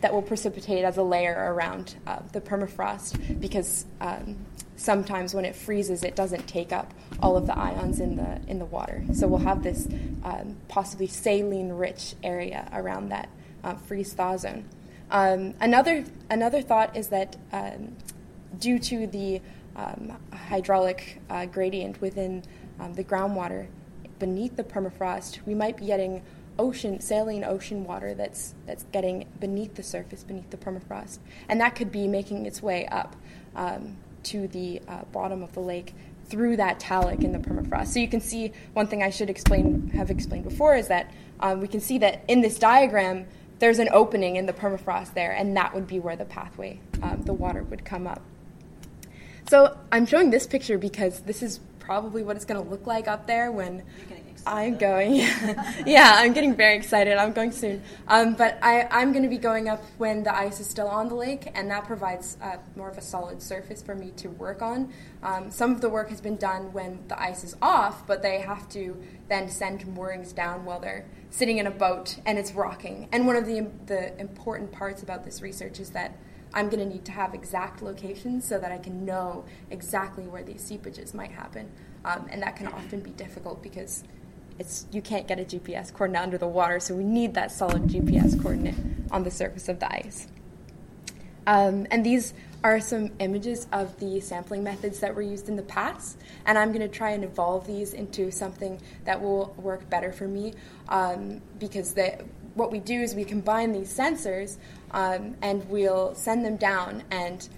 that will precipitate as a layer around uh, the permafrost because um, sometimes when it freezes, it doesn't take up all of the ions in the in the water. So we'll have this um, possibly saline-rich area around that uh, freeze thaw zone. Um, another another thought is that um, due to the um, hydraulic uh, gradient within um, the groundwater beneath the permafrost, we might be getting ocean saline ocean water that's that's getting beneath the surface beneath the permafrost, and that could be making its way up. Um, to the uh, bottom of the lake through that talik in the permafrost. So you can see one thing I should explain, have explained before, is that um, we can see that in this diagram there's an opening in the permafrost there, and that would be where the pathway, um, the water would come up. So I'm showing this picture because this is probably what it's going to look like up there when I'm going. yeah, I'm getting very excited. I'm going soon. Um, but I, I'm going to be going up when the ice is still on the lake, and that provides uh, more of a solid surface for me to work on. Um, some of the work has been done when the ice is off, but they have to then send moorings down while they're sitting in a boat and it's rocking. And one of the, the important parts about this research is that I'm going to need to have exact locations so that I can know exactly where these seepages might happen. Um, and that can often be difficult because it's you can't get a GPS coordinate under the water, so we need that solid GPS coordinate on the surface of the ice. Um, and these are some images of the sampling methods that were used in the past, and I'm going to try and evolve these into something that will work better for me um, because the, what we do is we combine these sensors um, and we'll send them down and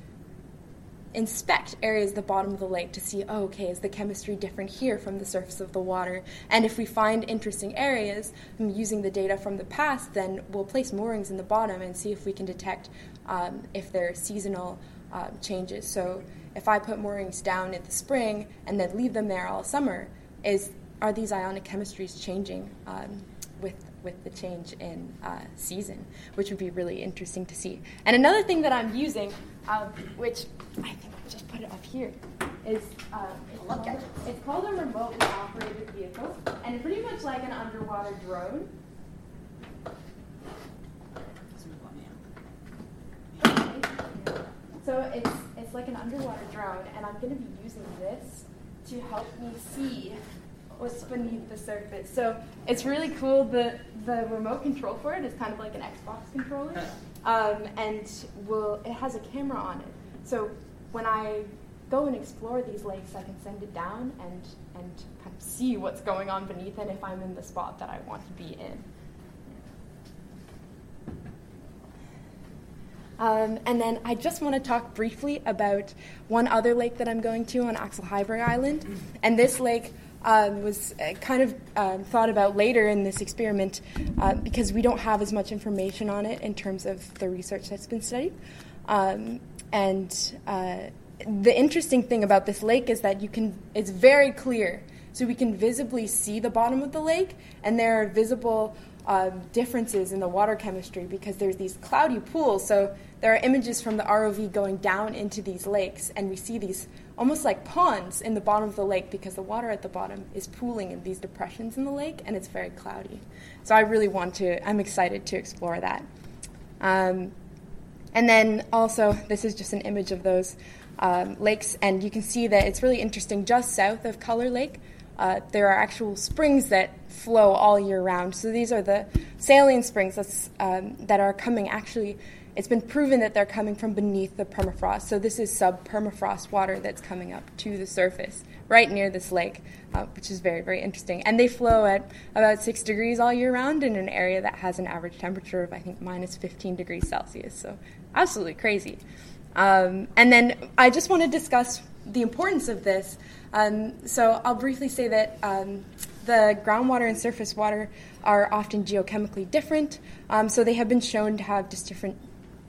inspect areas at the bottom of the lake to see, oh, okay, is the chemistry different here from the surface of the water? And if we find interesting areas um, using the data from the past, then we'll place moorings in the bottom and see if we can detect um, if there are seasonal uh, changes. So if I put moorings down in the spring and then leave them there all summer, is are these ionic chemistries changing um, with with the change in uh, season, which would be really interesting to see. And another thing that I'm using, um, which I think I'll just put it up here, is um, it's, called, it's called a remotely operated vehicle, and pretty much like an underwater drone. So it's it's like an underwater drone, and I'm going to be using this to help me see what's beneath the surface. So it's really cool. The the remote control for it is kind of like an Xbox controller, um, and will it has a camera on it. So when I go and explore these lakes, I can send it down and and kind of see what's going on beneath, and if I'm in the spot that I want to be in. Um, and then I just want to talk briefly about one other lake that I'm going to on Axel Heiberg Island. And this lake um, was uh, kind of um, thought about later in this experiment uh, because we don't have as much information on it in terms of the research that's been studied. Um, and uh, the interesting thing about this lake is that you can it's very clear, so we can visibly see the bottom of the lake, and there are visible um, differences in the water chemistry because there's these cloudy pools. So there are images from the ROV going down into these lakes, and we see these almost like ponds in the bottom of the lake because the water at the bottom is pooling in these depressions in the lake and it's very cloudy. So I really want to, I'm excited to explore that. Um, and then also, this is just an image of those um, lakes, and you can see that it's really interesting. Just south of Color Lake, uh, there are actual springs that flow all year round. So these are the saline springs um, that are coming actually it's been proven that they're coming from beneath the permafrost. So this is sub-permafrost water that's coming up to the surface right near this lake, uh, which is very, very interesting. And they flow at about six degrees all year round in an area that has an average temperature of, I think, minus 15 degrees Celsius. So absolutely crazy. Um, and then I just want to discuss the importance of this. Um, so I'll briefly say that um, the groundwater and surface water are often geochemically different. Um, so they have been shown to have just different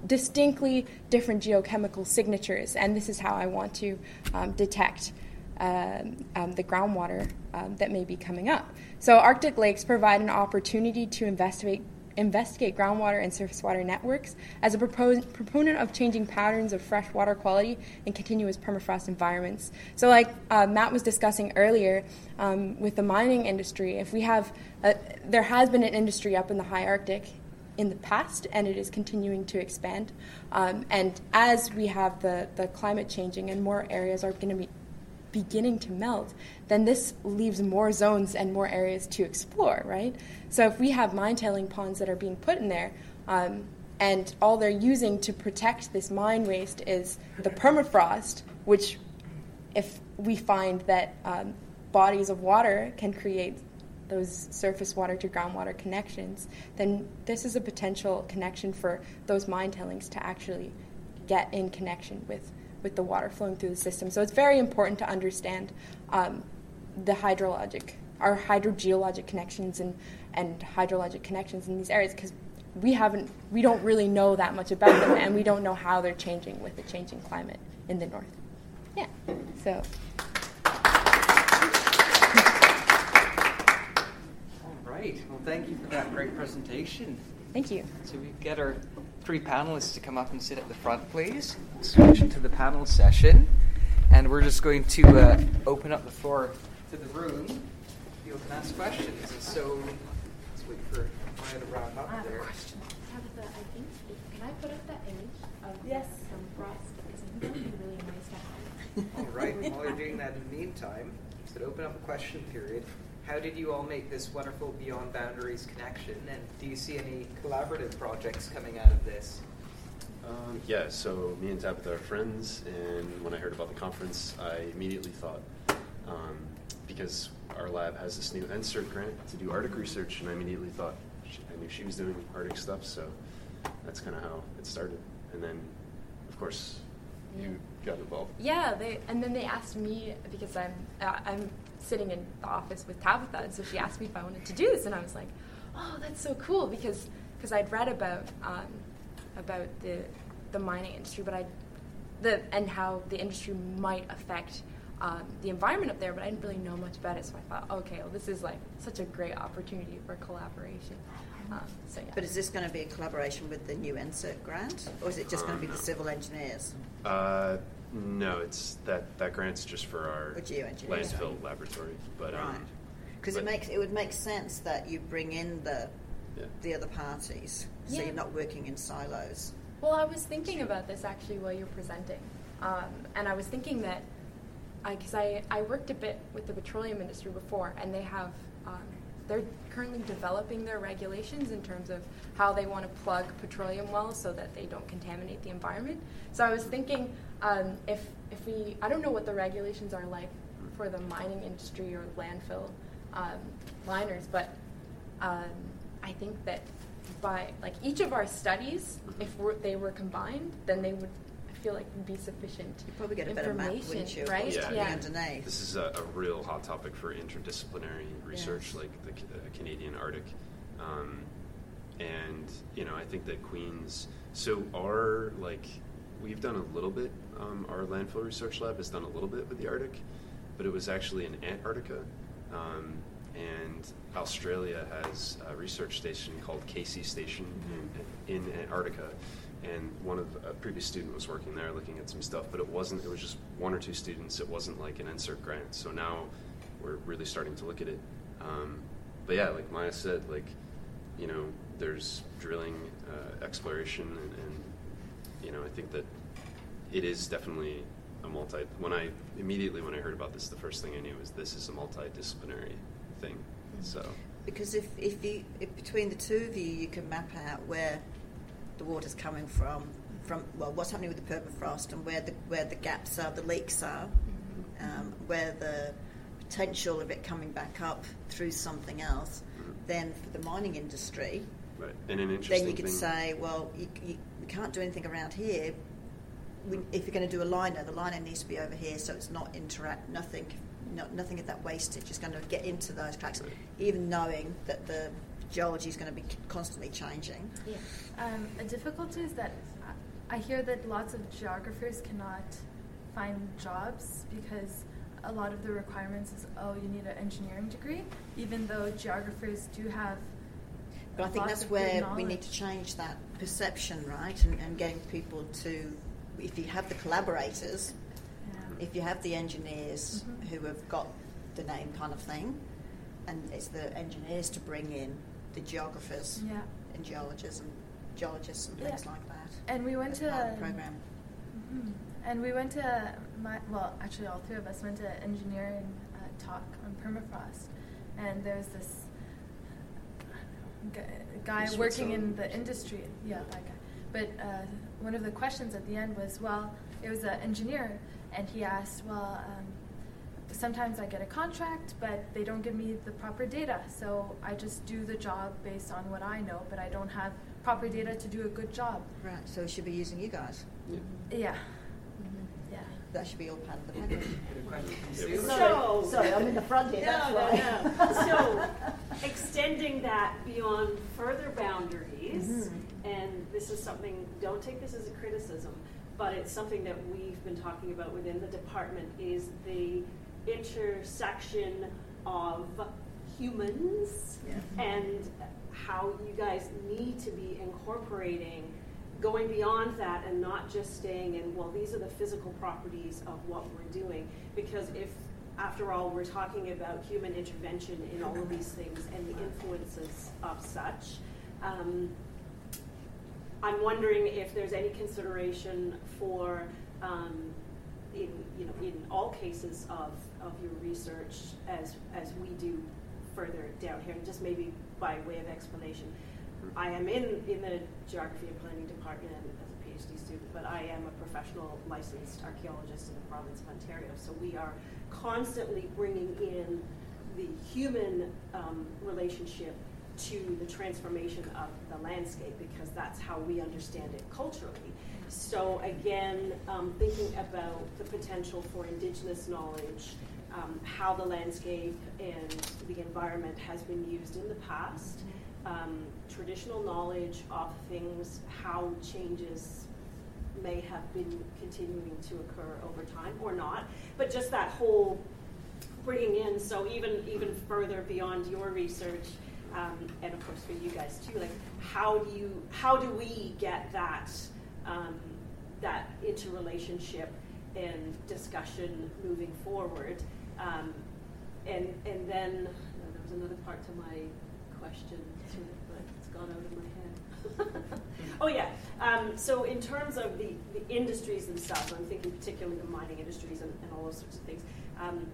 distinctly different geochemical signatures, and this is how I want to um, detect uh, um, the groundwater um, that may be coming up. So, Arctic lakes provide an opportunity to investigate. Investigate groundwater and surface water networks as a proponent of changing patterns of fresh water quality in continuous permafrost environments. So, like uh, Matt was discussing earlier um, with the mining industry, if we have, a, there has been an industry up in the high Arctic in the past, and it is continuing to expand. Um, and as we have the, the climate changing and more areas are going to be beginning to melt, then this leaves more zones and more areas to explore, right? So if we have mine tailing ponds that are being put in there, um, and all they're using to protect this mine waste is the permafrost, which, if we find that um, bodies of water can create those surface water to groundwater connections, then this is a potential connection for those mine tailings to actually get in connection with, with the water flowing through the system. So it's very important to understand um, the hydrologic, our hydrogeologic connections and, and hydrologic connections in these areas because we haven't, we don't really know that much about them and we don't know how they're changing with the changing climate in the north. Yeah, so. All right, Well, thank you for that great presentation. Thank you. So we get our three panelists to come up and sit at the front, please. Switch into the panel session, and we're just going to uh, open up the floor to the room. You can ask questions. And so let's wait for Maya to wrap up I have a there. question. Tabitha, I think, can I put up that image of Yes. some frost? Because I think that would be really nice to have. All right. While you're doing that in the meantime, so to open up a question period, how did you all make this wonderful Beyond Boundaries connection? And do you see any collaborative projects coming out of this? Um, yeah, so me and Tabitha are friends, and when I heard about the conference, I immediately thought, um, because our lab has this new NSERC grant to do Arctic research, and I immediately thought she, I knew she was doing Arctic stuff, so that's kind of how it started. And then, of course, you got involved. Yeah, they and then they asked me because I'm uh, I'm sitting in the office with Tabitha, and so she asked me if I wanted to do this, and I was like, oh, that's so cool because because I'd read about um, about the the mining industry, but I the and how the industry might affect. Um, the environment up there, but I didn't really know much about it, so I thought, okay, well, this is like such a great opportunity for collaboration. Um, so yeah. But is this going to be a collaboration with the new NSERC grant, or is it just going to be the civil engineers? Uh, no, it's that that grant's just for our Or geoengineers. landfill laboratory, but um, right. Because it but- makes it would make sense that you bring in the yeah. the other parties, so Yeah. you're not working in silos. Well, I was thinking about this actually while you're presenting, um, and I was thinking that because I, I, worked a bit with the petroleum industry before, and they have um, they're currently developing their regulations in terms of how they want to plug petroleum wells so that they don't contaminate the environment. So I was thinking um, if if we I don't know what the regulations are like for the mining industry or landfill um, liners, but um, I think that by like each of our studies, if we're, they were combined, then they would I feel like would be sufficient You'd probably get a better map, information, wouldn't you? right? what's Yeah. yeah. underneath. This is a, a real hot topic for interdisciplinary research, Yes. like the Ca- uh, Canadian Arctic. Um, and you know, I think that Queens. So our like, we've done a little bit. Um, our landfill research lab has done a little bit with the Arctic, but it was actually in Antarctica. Um, and Australia has a research station called Casey Station in, in Antarctica. And one of a previous student was working there, looking at some stuff, but it wasn't. It was just one or two students. It wasn't like an NSERC grant. So now we're really starting to look at it. Um, but yeah, like Maya said, like you know, there's drilling, uh, exploration, and, and you know, I think that it is definitely a multi. When I immediately when I heard about this, the first thing I knew was this is a multidisciplinary thing. Mm. So Because if, if you if between the two of you, you can map out where the water's coming from, from well, what's happening with the permafrost and where the where the gaps are, the leaks are, mm-hmm. um, where the potential of it coming back up through something else. Mm. Then for the mining industry, right, and an interesting then you could thing. say, well, you, you, we can't do anything around here. We, if you're going to do a liner, the liner needs to be over here, so it's not interact. Nothing, not, nothing of that wastage is going to get into those cracks, even knowing that the geology is going to be constantly changing. Yeah. Um, a difficulty is that I I hear that lots of geographers cannot find jobs because a lot of the requirements is oh you need an engineering degree, even though geographers do have. But I think that's where we need to change that perception, right? And, and getting people to, if you have the collaborators, Yeah. if you have the engineers Mhm. who have got the name kind of thing, and it's the engineers to bring in the geographers Yeah. and geologists and geologists and things Yeah. like that. And we went to um, program. Mhm. And we went to my well, actually all three of us went to engineering uh, talk on permafrost, and there was this guy In working in the industry. Yeah, that guy. But uh, one of the questions at the end was, well, it was an engineer, and he asked, well. Um, Sometimes I get a contract, but they don't give me the proper data. So I just do the job based on what I know, but I don't have proper data to do a good job. Right, so we should be using you guys. Yeah. Yeah. Yeah. That should be all part of the package. Good question from Yeah, Sue. we're- So- Sorry, I'm in the front here, that's No, no, why. no. So, extending that beyond further boundaries, Mhm. and this is something, don't take this as a criticism, but it's something that we've been talking about within the department, is the intersection of humans Yeah. and how you guys need to be incorporating going beyond that and not just staying in well these are the physical properties of what we're doing. Because if after all we're talking about human intervention in all of these things and the influences of such um, i'm wondering if there's any consideration for um, in you know in all cases of, of your research as as we do further down here and just maybe by way of explanation I am in, in the geography and planning department as a PhD student, but I am a professional licensed archaeologist in the province of Ontario. So we are constantly bringing in the human um, relationship to the transformation of the landscape because that's how we understand it culturally. So again, um, thinking about the potential for indigenous knowledge, um, how the landscape and the environment has been used in the past um, traditional knowledge of things, how changes may have been continuing to occur over time or not, but just that whole bringing in. So even even further beyond your research, um, and of course for you guys too, like how do you how do we get that um, that interrelationship and discussion moving forward? Um, and and then uh, there was another part to my question it, but it's gone out of my head. oh yeah. Um, so in terms of the, the industries themselves, I'm thinking particularly the mining industries and, and all those sorts of things. Um,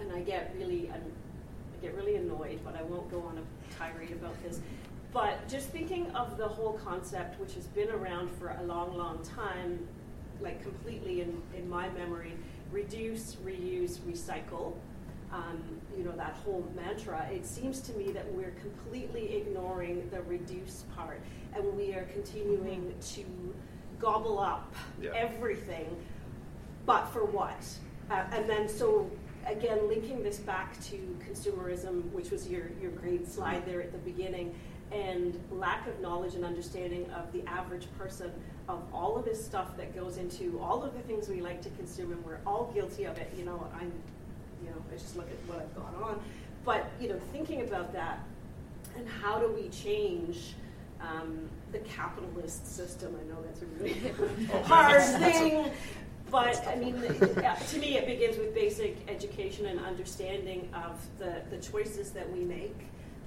and I get really, I'm, I get really annoyed, but I won't go on a tirade about this. But just thinking of the whole concept, which has been around for a long, long time, like completely in, in my memory, reduce, reuse, recycle um, you know, that whole mantra, it seems to me that we're completely ignoring the reduce part and we are continuing to gobble up Yeah. everything, but for what? Uh, and then, so again, linking this back to consumerism, which was your, your great slide there at the beginning, and lack of knowledge and understanding of the average person of all of this stuff that goes into all of the things we like to consume, and we're all guilty of it. You know, I'm you know, I just look at what I've gone on. But, you know, thinking about that and how do we change um, the capitalist system? I know that's a really hard thing. But I mean, yeah, to me, it begins with basic education and understanding of the, the choices that we make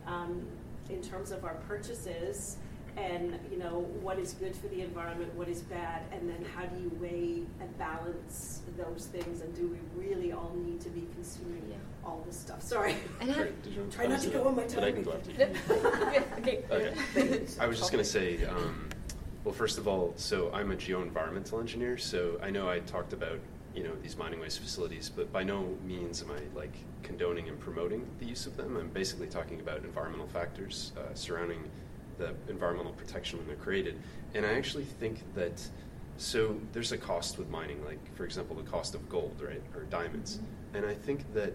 um, in terms of our purchases and you know what is good for the environment, what is bad, and then how do you weigh and balance those things, and do we really all need to be consuming Yeah. all this stuff? Sorry, And I- Sorry, did you try not to go on my But I can time. go after you. okay. Okay. I was just going to say, um, well, first of all, so I'm a geo-environmental engineer, so I know I talked about you know these mining waste facilities, but by no means am I like condoning and promoting the use of them. I'm basically talking about environmental factors uh, surrounding the environmental protection when they're created, and I actually think that. So there's a cost with mining, like for example, the cost of gold, right, or diamonds, and I think that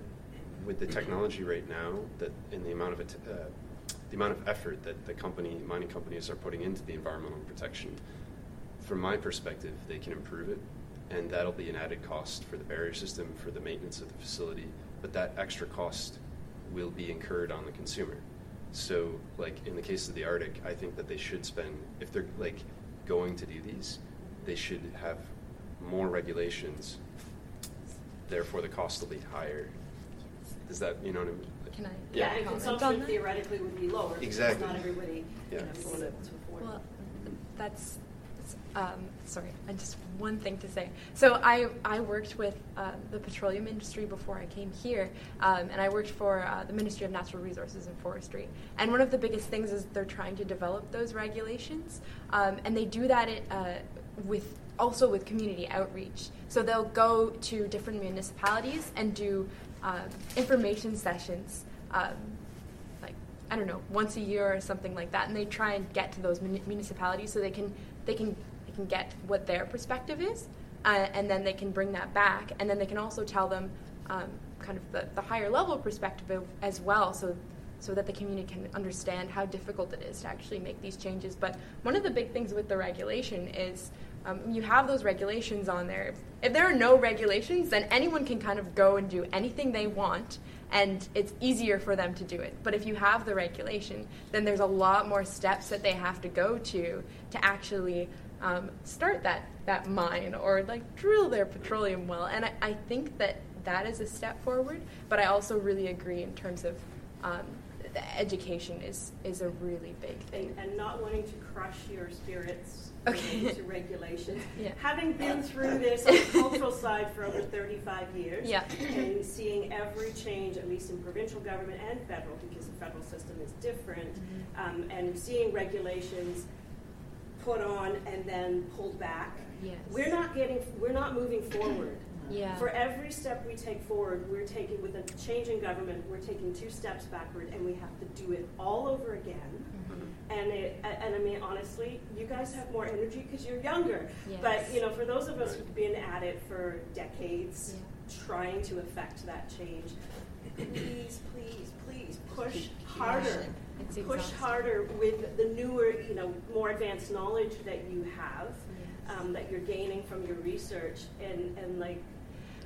with the technology right now, that in the amount of it, uh, the amount of effort that the company mining companies are putting into the environmental protection, from my perspective, they can improve it, and that'll be an added cost for the barrier system for the maintenance of the facility. But that extra cost will be incurred on the consumer. So, like in the case of the Arctic, I think that they should spend if they're like going to do these, they should have more regulations. Therefore, the cost will be higher. Is that you know what I mean? Can I? Yeah, and comment consumption theoretically would be lower Exactly. because not everybody Yeah. can afford it to afford. Well, that's, that's, um, sorry, and just one thing to say. So I, I worked with uh, the petroleum industry before I came here, um, and I worked for uh, the Ministry of Natural Resources and Forestry. And one of the biggest things is they're trying to develop those regulations, um, and they do that uh, with also with community outreach. So they'll go to different municipalities and do um, information sessions. Um, like I don't know, once a year or something like that, and they try and get to those muni- municipalities so they can they can can get what their perspective is, uh, and then they can bring that back, and then they can also tell them um, kind of the, the higher level perspective as well, so so that the community can understand how difficult it is to actually make these changes. But one of the big things with the regulation is um, you have those regulations on there. If there are no regulations, then anyone can kind of go and do anything they want, and it's easier for them to do it. But if you have the regulation, then there's a lot more steps that they have to go to to actually um, start that, that mine or like drill their petroleum well. And I, I think that that is a step forward, but I also really agree in terms of um, the education is, is a really big thing. And, and not wanting to crush your spirits Okay. to regulations. Yeah. Having been through this on the cultural side for over 35 years, Yeah. and seeing every change, at least in provincial government and federal, because the federal system is different, Mm-hmm. um, and seeing regulations put on and then pulled back. Yes. We're not getting, we're not moving forward. Yeah. For every step we take forward, we're taking, with a change in government, we're taking two steps backward, and we have to do it all over again. Mm-hmm. And it, and I mean, honestly, you guys have more energy because you're younger. Yes. But you know, for those of us who've been at it for decades, trying to affect that change, please, please, please push harder. It's Push harder with the newer, you know, more advanced knowledge that you have, Yes. um, that you're gaining from your research, and and like.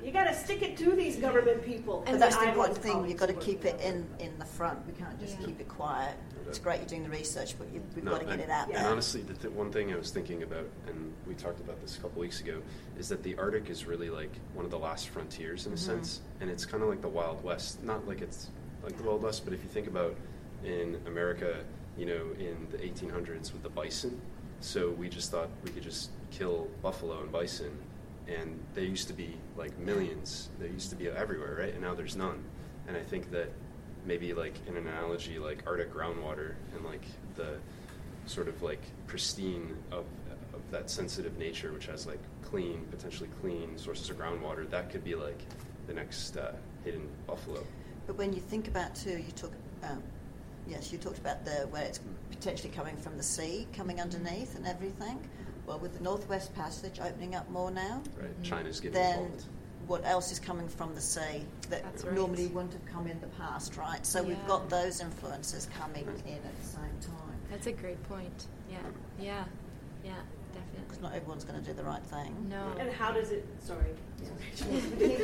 You got to stick it to these government people. But that's the important thing. You've got to keep it in, in the front. We can't just Yeah. keep it quiet. It's great you're doing the research, but you, we've No, got to get and- it out Yeah. And honestly, the th- one thing I was thinking about, and we talked about this a couple weeks ago, is that the Arctic is really like one of the last frontiers in a sense, and it's kind of like the Wild West. Not like it's like the Wild West, but if you think about in America, you know, in the 1800s with the bison, so we just thought we could just kill buffalo and bison, and they used to be like millions. They used to be everywhere, right? And now there's none. And I think that maybe like in an analogy like Arctic groundwater and like the sort of like pristine of of that sensitive nature, which has like clean, potentially clean sources of groundwater, that could be like the next uh, hidden buffalo. But when you think about too, you talk. Um, yes, you talked about the where it's hmm. potentially coming from the sea, coming underneath, and everything. Well, with the Northwest Passage opening up more now, Right? China's getting then involved. what else is coming from the sea that That's right. normally wouldn't have come in the past, right? So we've got those influences coming in at the same time. That's a great point. Yeah. Yeah. Yeah. Because not everyone's going to do the right thing. No. And how does it, sorry,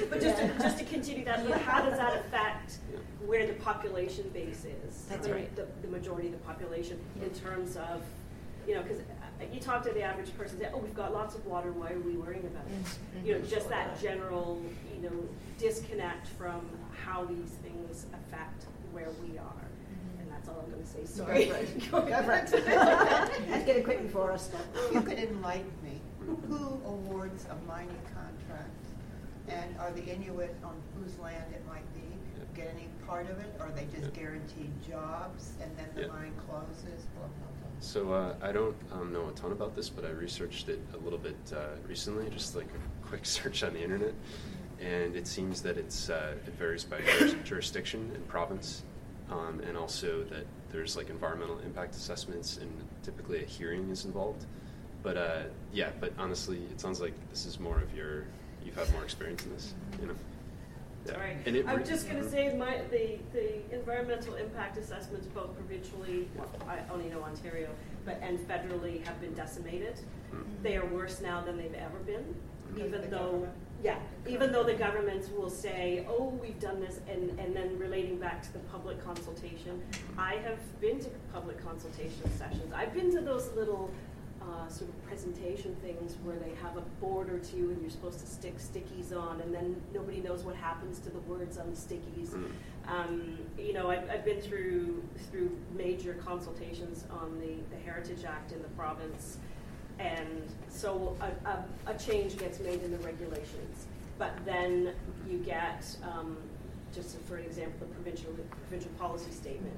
but just to, just to continue that, but how does that affect where the population base is? That's I mean, right. The, the majority of the population in terms of, you know, because you talk to the average person, say, oh, we've got lots of water, why are we worrying about it? Mm-hmm. You know, just that general, you know, disconnect from how these things affect where we are. Mm-hmm. And that's all I'm gonna say, sorry. Go for it. Let's get it quick before us. If you could enlighten me, who awards a mining contract? And are the Inuit on whose land it might be get any part of it? Or are they just Yeah. guaranteed jobs and then the Yeah. mine closes? Blah, blah, blah. So uh, I don't um, know a ton about this, but I researched it a little bit uh, recently, just like a quick search on the internet, and it seems that it's uh, it varies by jurisdiction and province, um, and also that there's like environmental impact assessments, and typically a hearing is involved. But uh, yeah, but honestly, it sounds like this is more of your you've had more experience in this, you know. Yeah. Sorry. And it I'm re- just going to Mhm. say my the, the environmental impact assessments both provincially, well, I only know Ontario, but and federally have been decimated. Mhm. They are worse now than they've ever been, Because even the though government- yeah, even though the governments will say, oh, we've done this, and, and then relating back to the public consultation, I have been to public consultation sessions. I've been to those little uh, sort of presentation things where they have a board or two and you're supposed to stick stickies on, and then nobody knows what happens to the words on the stickies. Mm. Um, you know, I've, I've been through through major consultations on the, the Heritage Act in the province, and so a, a, a change gets made in the regulations. But then you get, um, just for an example, the provincial provincial policy statement.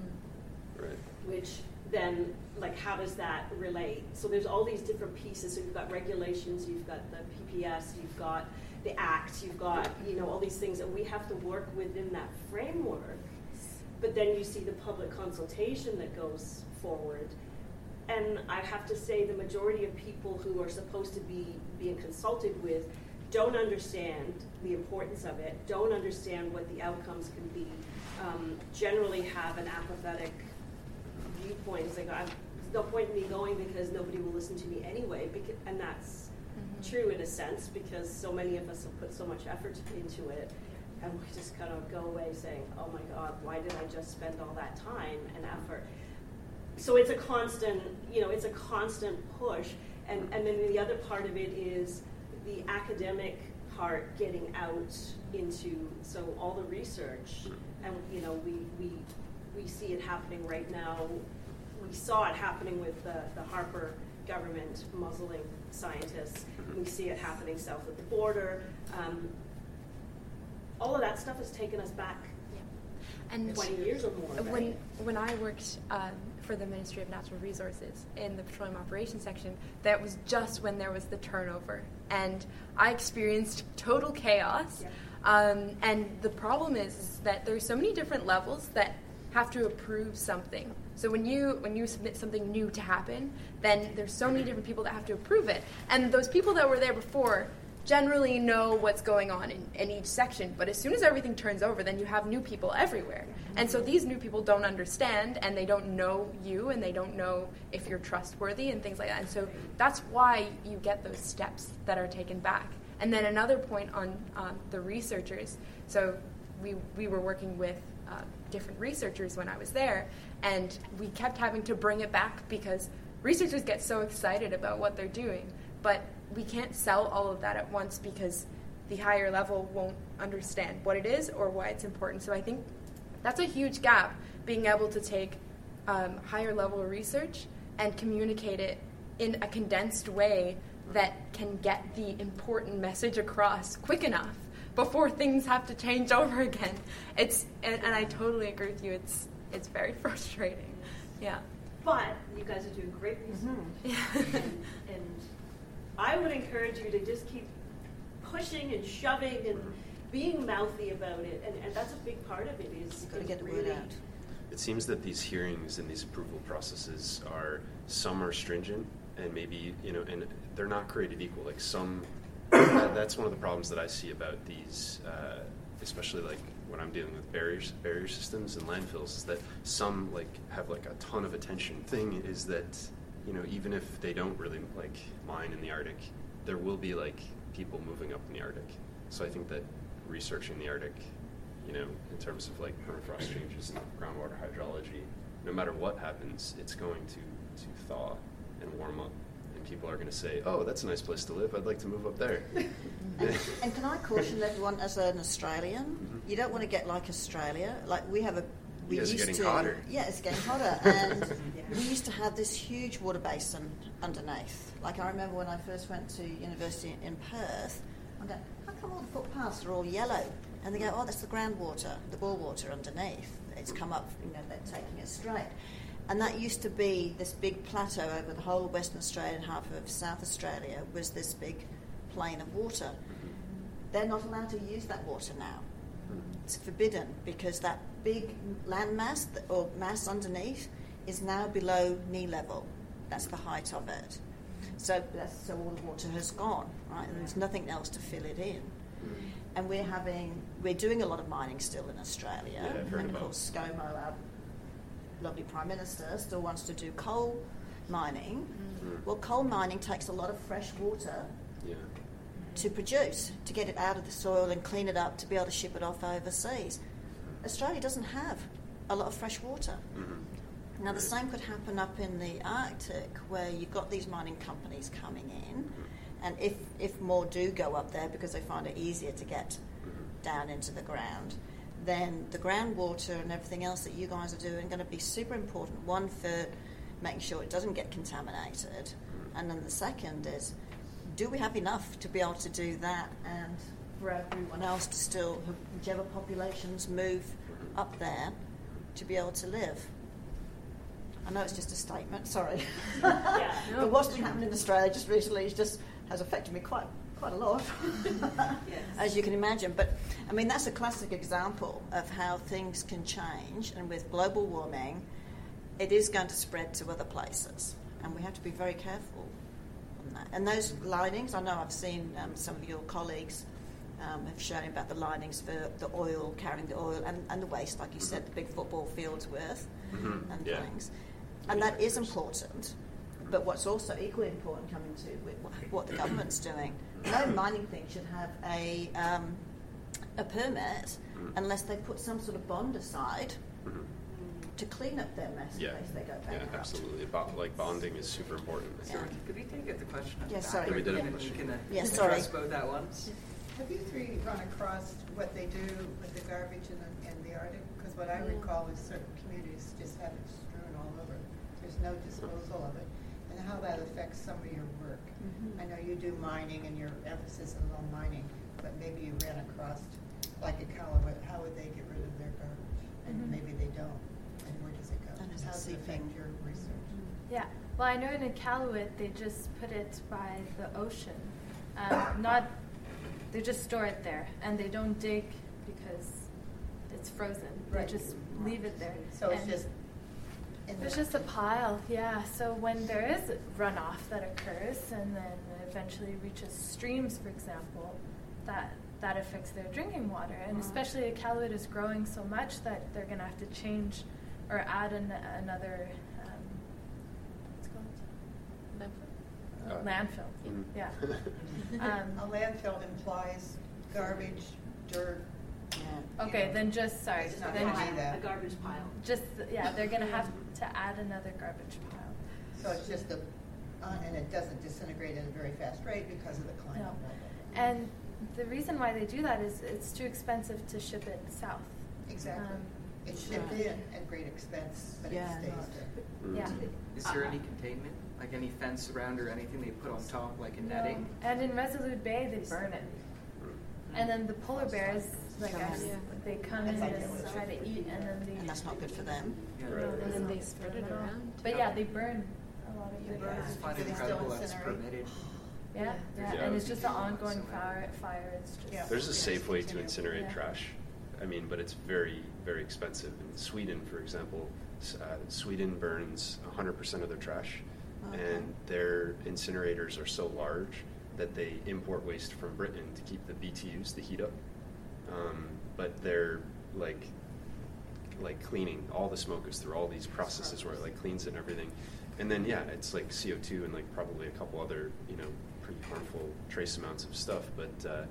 Right. which then like how does that relate? So there's all these different pieces. So you've got regulations you've got the pps you've got the act you've got you know all these things and we have to work within that framework. But then you see the public consultation that goes forward and i have to say the majority of people who are supposed to be being consulted with don't understand the importance of it don't understand what the outcomes can be um, generally have an apathetic viewpoint. It's like, there's no point in me going because nobody will listen to me anyway. Because, and that's true in a sense because so many of us have put so much effort into it, and we just kind of go away saying, "Oh my God, why did I just spend all that time and effort?" So it's a constant, you know, it's a constant push, and and then the other part of it is the academic part getting out into so all the research, and you know, we we we see it happening right now. We saw it happening with the, the Harper government muzzling scientists. We see it happening south of the border. Um, all of that stuff has taken us back And 20 years or more. when right? when I worked um, for the Ministry of Natural Resources in the petroleum operations section, that was just when there was the turnover, and I experienced total chaos. Yeah. Um, and the problem is, is that there's so many different levels that have to approve something. So when you when you submit something new to happen, then there's so many different people that have to approve it, and those people that were there before generally know what's going on in, in each section. But as soon as everything turns over, then you have new people everywhere. And so these new people don't understand and they don't know you and they don't know if you're trustworthy and things like that. And so that's why you get those steps that are taken back. And then another point on um, the researchers. So we, we were working with uh, different researchers when I was there, and we kept having to bring it back because researchers get so excited about what they're doing, but we can't sell all of that at once because the higher level won't understand what it is or why it's important. So I think that's a huge gap, being able to take um, higher level research and communicate it in a condensed way that can get the important message across quick enough before things have to change over again. It's and, and I totally agree with you. It's it's very frustrating. Yeah. But you guys are doing great research. Yeah. and, and I would encourage you to just keep pushing and shoving and being mouthy about it. And, and that's a big part of it is You've got to is get the word really- out. It seems that these hearings and these approval processes are some are stringent and maybe you know and they're not created equal. Like some, that, that's one of the problems that I see about these, uh, especially like when I'm dealing with barriers barrier systems and landfills, is that some like have like a ton of attention. Thing is that you know even if they don't really like mine in the Arctic, there will be like people moving up in the Arctic. So I think that researching the Arctic you know, in terms of like permafrost changes and groundwater hydrology, no matter what happens, it's going to, to thaw and warm up. And people are going to say, oh, that's a nice place to live. I'd like to move up there. And, and can I caution everyone as an Australian, mm-hmm. you don't want to get like Australia. Like we have a, we Yes, used getting to, hotter. yeah, it's getting hotter, and we used to have this huge water basin underneath. Like I remember when I first went to university in Perth, I go, how come all the footpaths are all yellow? And they go, oh, that's the groundwater, the bore water underneath. It's come up, you know, they're taking it straight. And that used to be this big plateau over the whole of Western Australia and half of South Australia was this big plain of water. They're not allowed to use that water now. It's forbidden because that big land mass or mass underneath is now below knee level. That's the height of it. So that's, so all the water has gone, right? And there's nothing else to fill it in. And we're having we're doing a lot of mining still in Australia. Yeah, and of about. course ScoMo, our lovely Prime Minister, still wants to do coal mining. Mm. Well, coal mining takes a lot of fresh water yeah. To produce, to get it out of the soil and clean it up to be able to ship it off overseas. Australia doesn't have a lot of fresh water. hmm Now, the same could happen up in the Arctic where you've got these mining companies coming in, mm-hmm. and if, if more do go up there because they find it easier to get mm-hmm. down into the ground, then the groundwater and everything else that you guys are doing are going to be super important. One, for making sure it doesn't get contaminated, mm-hmm. and then the second is do we have enough to be able to do that and for everyone else to still, have whichever populations move up there, to be able to live? I know it's just a statement, sorry. Yeah. but what's been happening in Australia just recently is just has affected me quite quite a lot, Yes. as you can imagine. But I mean, that's a classic example of how things can change, and with global warming, it is going to spread to other places, and we have to be very careful on that. And those linings, I know I've seen um, some of your colleagues. Um, have shown about the linings for the oil, carrying the oil, and, and the waste, like you said, the big football fields worth Mhm. and Yeah. things. And that is important, But what's also equally important coming to what the government's doing, no mining thing should have a um, a permit Mm. unless they put some sort of bond aside Mhm. To clean up their mess Yeah, in case they go yeah, bankrupt. absolutely. Bo- like bonding is super important. I Yeah. think. Could we take it the question? Yeah, back? sorry. Yeah, we did have a And question. You can uh, Yeah, sorry. address both at once. Have you three run across what they do with the garbage in the, in the Arctic? Because what I recall is certain communities just have it strewn all over. There's no disposal of it. And how that affects some of your work. Mhm. I know you do mining and your emphasis is on mining, but maybe you ran across, like at Callaway, how would they get rid of their garbage? And Mhm. maybe they don't. In? your research? Yeah. Well, I know in Iqaluit they just put it by the ocean. Um, not, they just store it there, and they don't dig because it's frozen. They just leave it there. So it's just in There's the- just a pile, yeah. So when there is runoff that occurs and then eventually reaches streams, for example, that that affects their drinking water. And Wow. especially Iqaluit is growing so much that they're going to have to change or add an, another. Um, what's it called? Uh, landfill. mhm. Yeah. A Um, landfill implies garbage, dirt. Yeah. okay, then just sorry. It's not Then gonna be Pile, that. A garbage pile. just yeah, they're going to have to add another garbage pile. So it's just a, uh, and it doesn't disintegrate at a very fast rate because of the climate. No. And the reason why they do that is it's too expensive to ship it south. Exactly. Um, It's shipped Yeah. in at great expense, but it Yeah. stays there. Mm. Yeah. Is there Uh-uh. any containment, like any fence around or anything they put on top, like a No. netting? And in Resolute Bay, they burn it. And then the polar bears, like Come us, in. they come in and try to eat, and then they. And that's not good for them. Yeah. Right. And then they spread it around. But yeah, they burn a lot of the I garbage. just find it still incredible that's incinerate? permitted. Yeah, yeah, Yeah. and it's just an ongoing fire. Fire. It's just. Yeah. There's a safe way to incinerate Yeah. trash. I mean, but it's very, very expensive. In Sweden, for example, uh, Sweden burns 100% of their trash, Okay. and their incinerators are so large that they import waste from Britain to keep the BTUs, the heat up. Um, but they're like, like cleaning. All the smoke goes through all these processes where it like cleans it and everything. And then yeah, it's like CO2 and like probably a couple other you know pretty harmful trace amounts of stuff. But uh,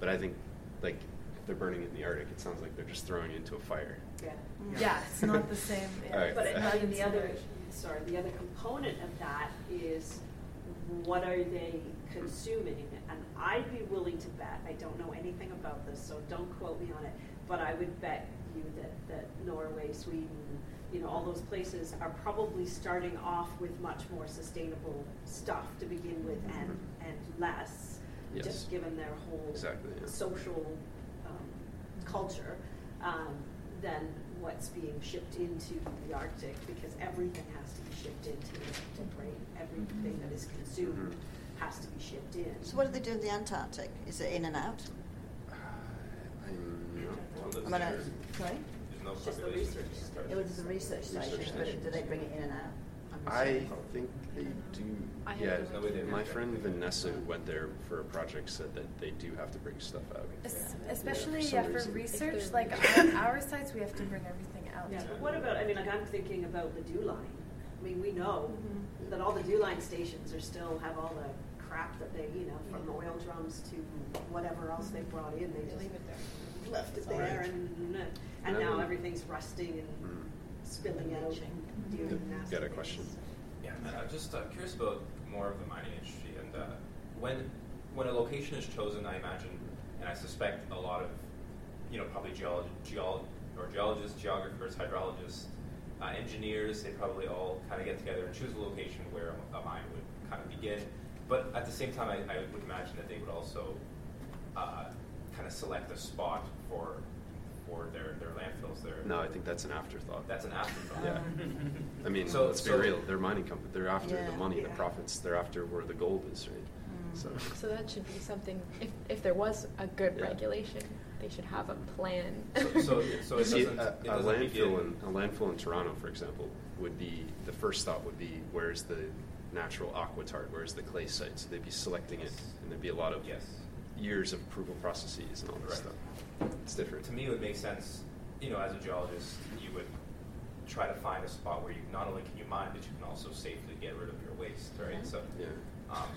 but I think like they're burning it in the Arctic, it sounds like they're just throwing it into a fire. Yeah. Yeah, it's not the same. Yeah. All right. But it's I mean, the other, sorry, the other component of that is what are they consuming? And I'd be willing to bet, I don't know anything about this, so don't quote me on it, but I would bet you that, that Norway, Sweden, you know, all those places are probably starting off with much more sustainable stuff to begin with and, mm-hmm. and less, Yes. just given their whole Exactly, yeah. social culture um, than what's being shipped into the Arctic because everything has to be shipped into the Arctic, right? Everything that is consumed Mhm. has to be shipped in. So what do they do in the Antarctic? Is it in and out? I'm not I'm gonna, sorry? It's just the research. It was a research station, Research but do they bring it in and out? I'm I assuming. think they do. I yeah, no idea. my friend Vanessa who went there for a project said that they do have to bring stuff out. Es- Especially for yeah, for research, like they're- our, our sites, we have to bring everything out. Yeah, but what about, I mean, like I'm thinking about the dew line. I mean, we know that all the dew line stations are still have all the crap that they, you know, from the oil drums to whatever else they brought in, they They just leave it there. left it Sorry. there and, and Yeah. now everything's rusting and Mm. spilling out and doing Yep, nasty got a things. Yeah, uh, just uh, curious about more of the mining industry and uh, when when a location is chosen, I imagine, and I suspect a lot of, you know, probably geolog- geol- or geologists, geographers, hydrologists, uh, engineers, they probably all kind of get together and choose a location where a, a mine would kind of begin. But at the same time, I, I would imagine that they would also uh, kind of select a spot for for their, their landfills. Their No, I think that's an afterthought. that's an afterthought. Yeah. I mean, So- let's be so- real. They're mining company. They're after Yeah. the money, the profits. They're after where the gold is, right? Mm. So, So that should be something, if, if there was a good Yeah. regulation, they should have a plan. So- so- so it See, doesn't- a, it a landfill in a landfill in Toronto, for example, would be the first thought would be where's the natural aquitard, where's the clay site? So they'd be selecting it, and there'd be a lot of Yes. years of approval processes and all this Right. stuff. It's different. To me, it would make sense, you know, as a geologist, you would try to find a spot where you not only can you mine, but you can also safely get rid of your waste, right? So, Yeah. um,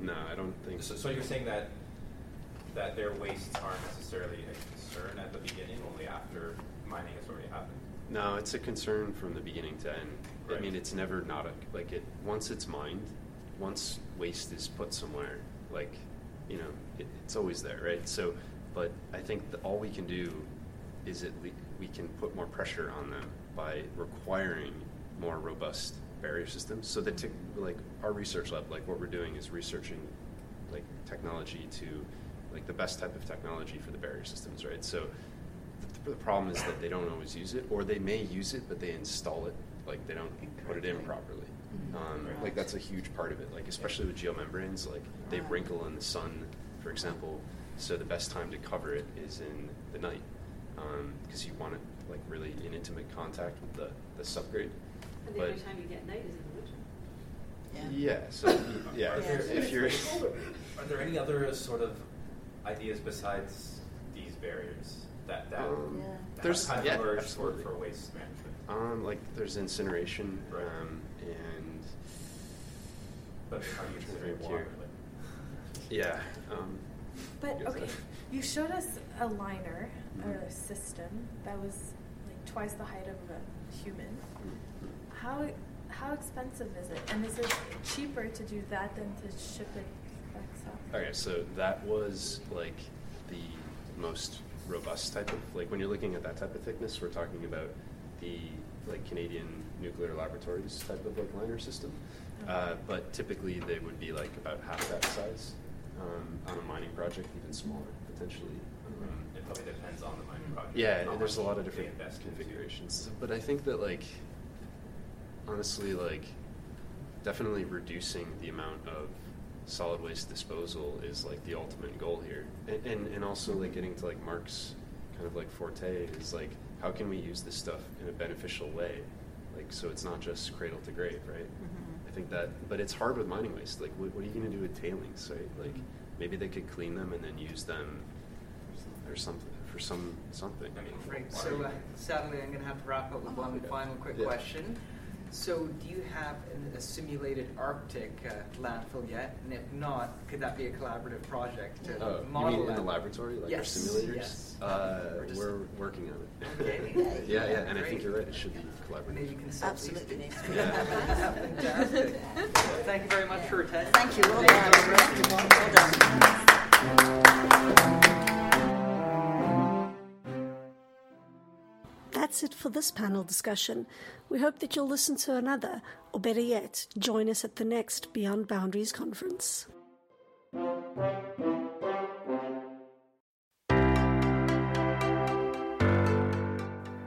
No, I don't think so, so you're saying that that their wastes aren't necessarily a concern at the beginning, only after mining has already happened. No, it's a concern from the beginning to end. I mean, it's never not a like it. Once it's mined, once waste is put somewhere, like you know, it, it's always there, right? So, but I think that all we can do is at le- we can put more pressure on them by requiring more robust barrier systems. So that, like our research lab, like what we're doing is researching like technology to like the best type of technology for the barrier systems, right? So the, the problem is that they don't always use it, or they may use it, but they install it like they don't put it in properly. Um, like that's a huge part of it. Like especially with geomembranes, like they wrinkle in the sun, for example. So the best time to cover it is in the night because you want it like really in intimate contact with the, the subgrade. And the But- only time you get night is in the winter. Yeah. Yeah. So yeah, Are if, there, if you're are there any other sort of ideas besides these barriers that that Um, Yeah. have There's- kind of yeah, emerged for, absolutely. for waste management? um, like there's incineration Right. um, and But how do you Trying to consider think water? Like, yeah. Um, But okay, you showed us a liner or a system that was like twice the height of a human. How how expensive is it? And is it cheaper to do that than to ship it back south? Okay, so that was like the most robust type of like when you're looking at that type of thickness, we're talking about the like Canadian nuclear laboratories type of like liner system. Uh, but typically they would be like about half that size um, on a mining project, even smaller potentially. Um, it probably depends on the mining project. yeah, how there's a lot of they different invest into. configurations. But I think that like honestly like definitely reducing the amount of solid waste disposal is like the ultimate goal here. And and, and also like getting to like Mark's kind of like forte is like how can we use this stuff in a beneficial way? Like so it's not just cradle to grave, right? I think that but it's hard with mining waste. Like what, what are you gonna do with tailings, right? Like maybe they could clean them and then use them or something for some something. I mean, Right, so uh, sadly, I'm going to have to wrap up with one final quick Yeah. question. So, do you have an, a simulated Arctic uh, landfill yet? And if not, could that be a collaborative project to Oh, you model mean in that? the laboratory, like Yes, our simulators? yes. Uh, Or just- we're working on it. Okay. yeah, yeah, and I think you're right. It should be collaborative. Maybe consult these Absolutely two. needs to be. Yeah, fantastic. Thank you very much for attending. Thank you. Well done. Well done. That's it for this panel discussion. We hope that you'll listen to another, or better yet, join us at the next Beyond Boundaries conference.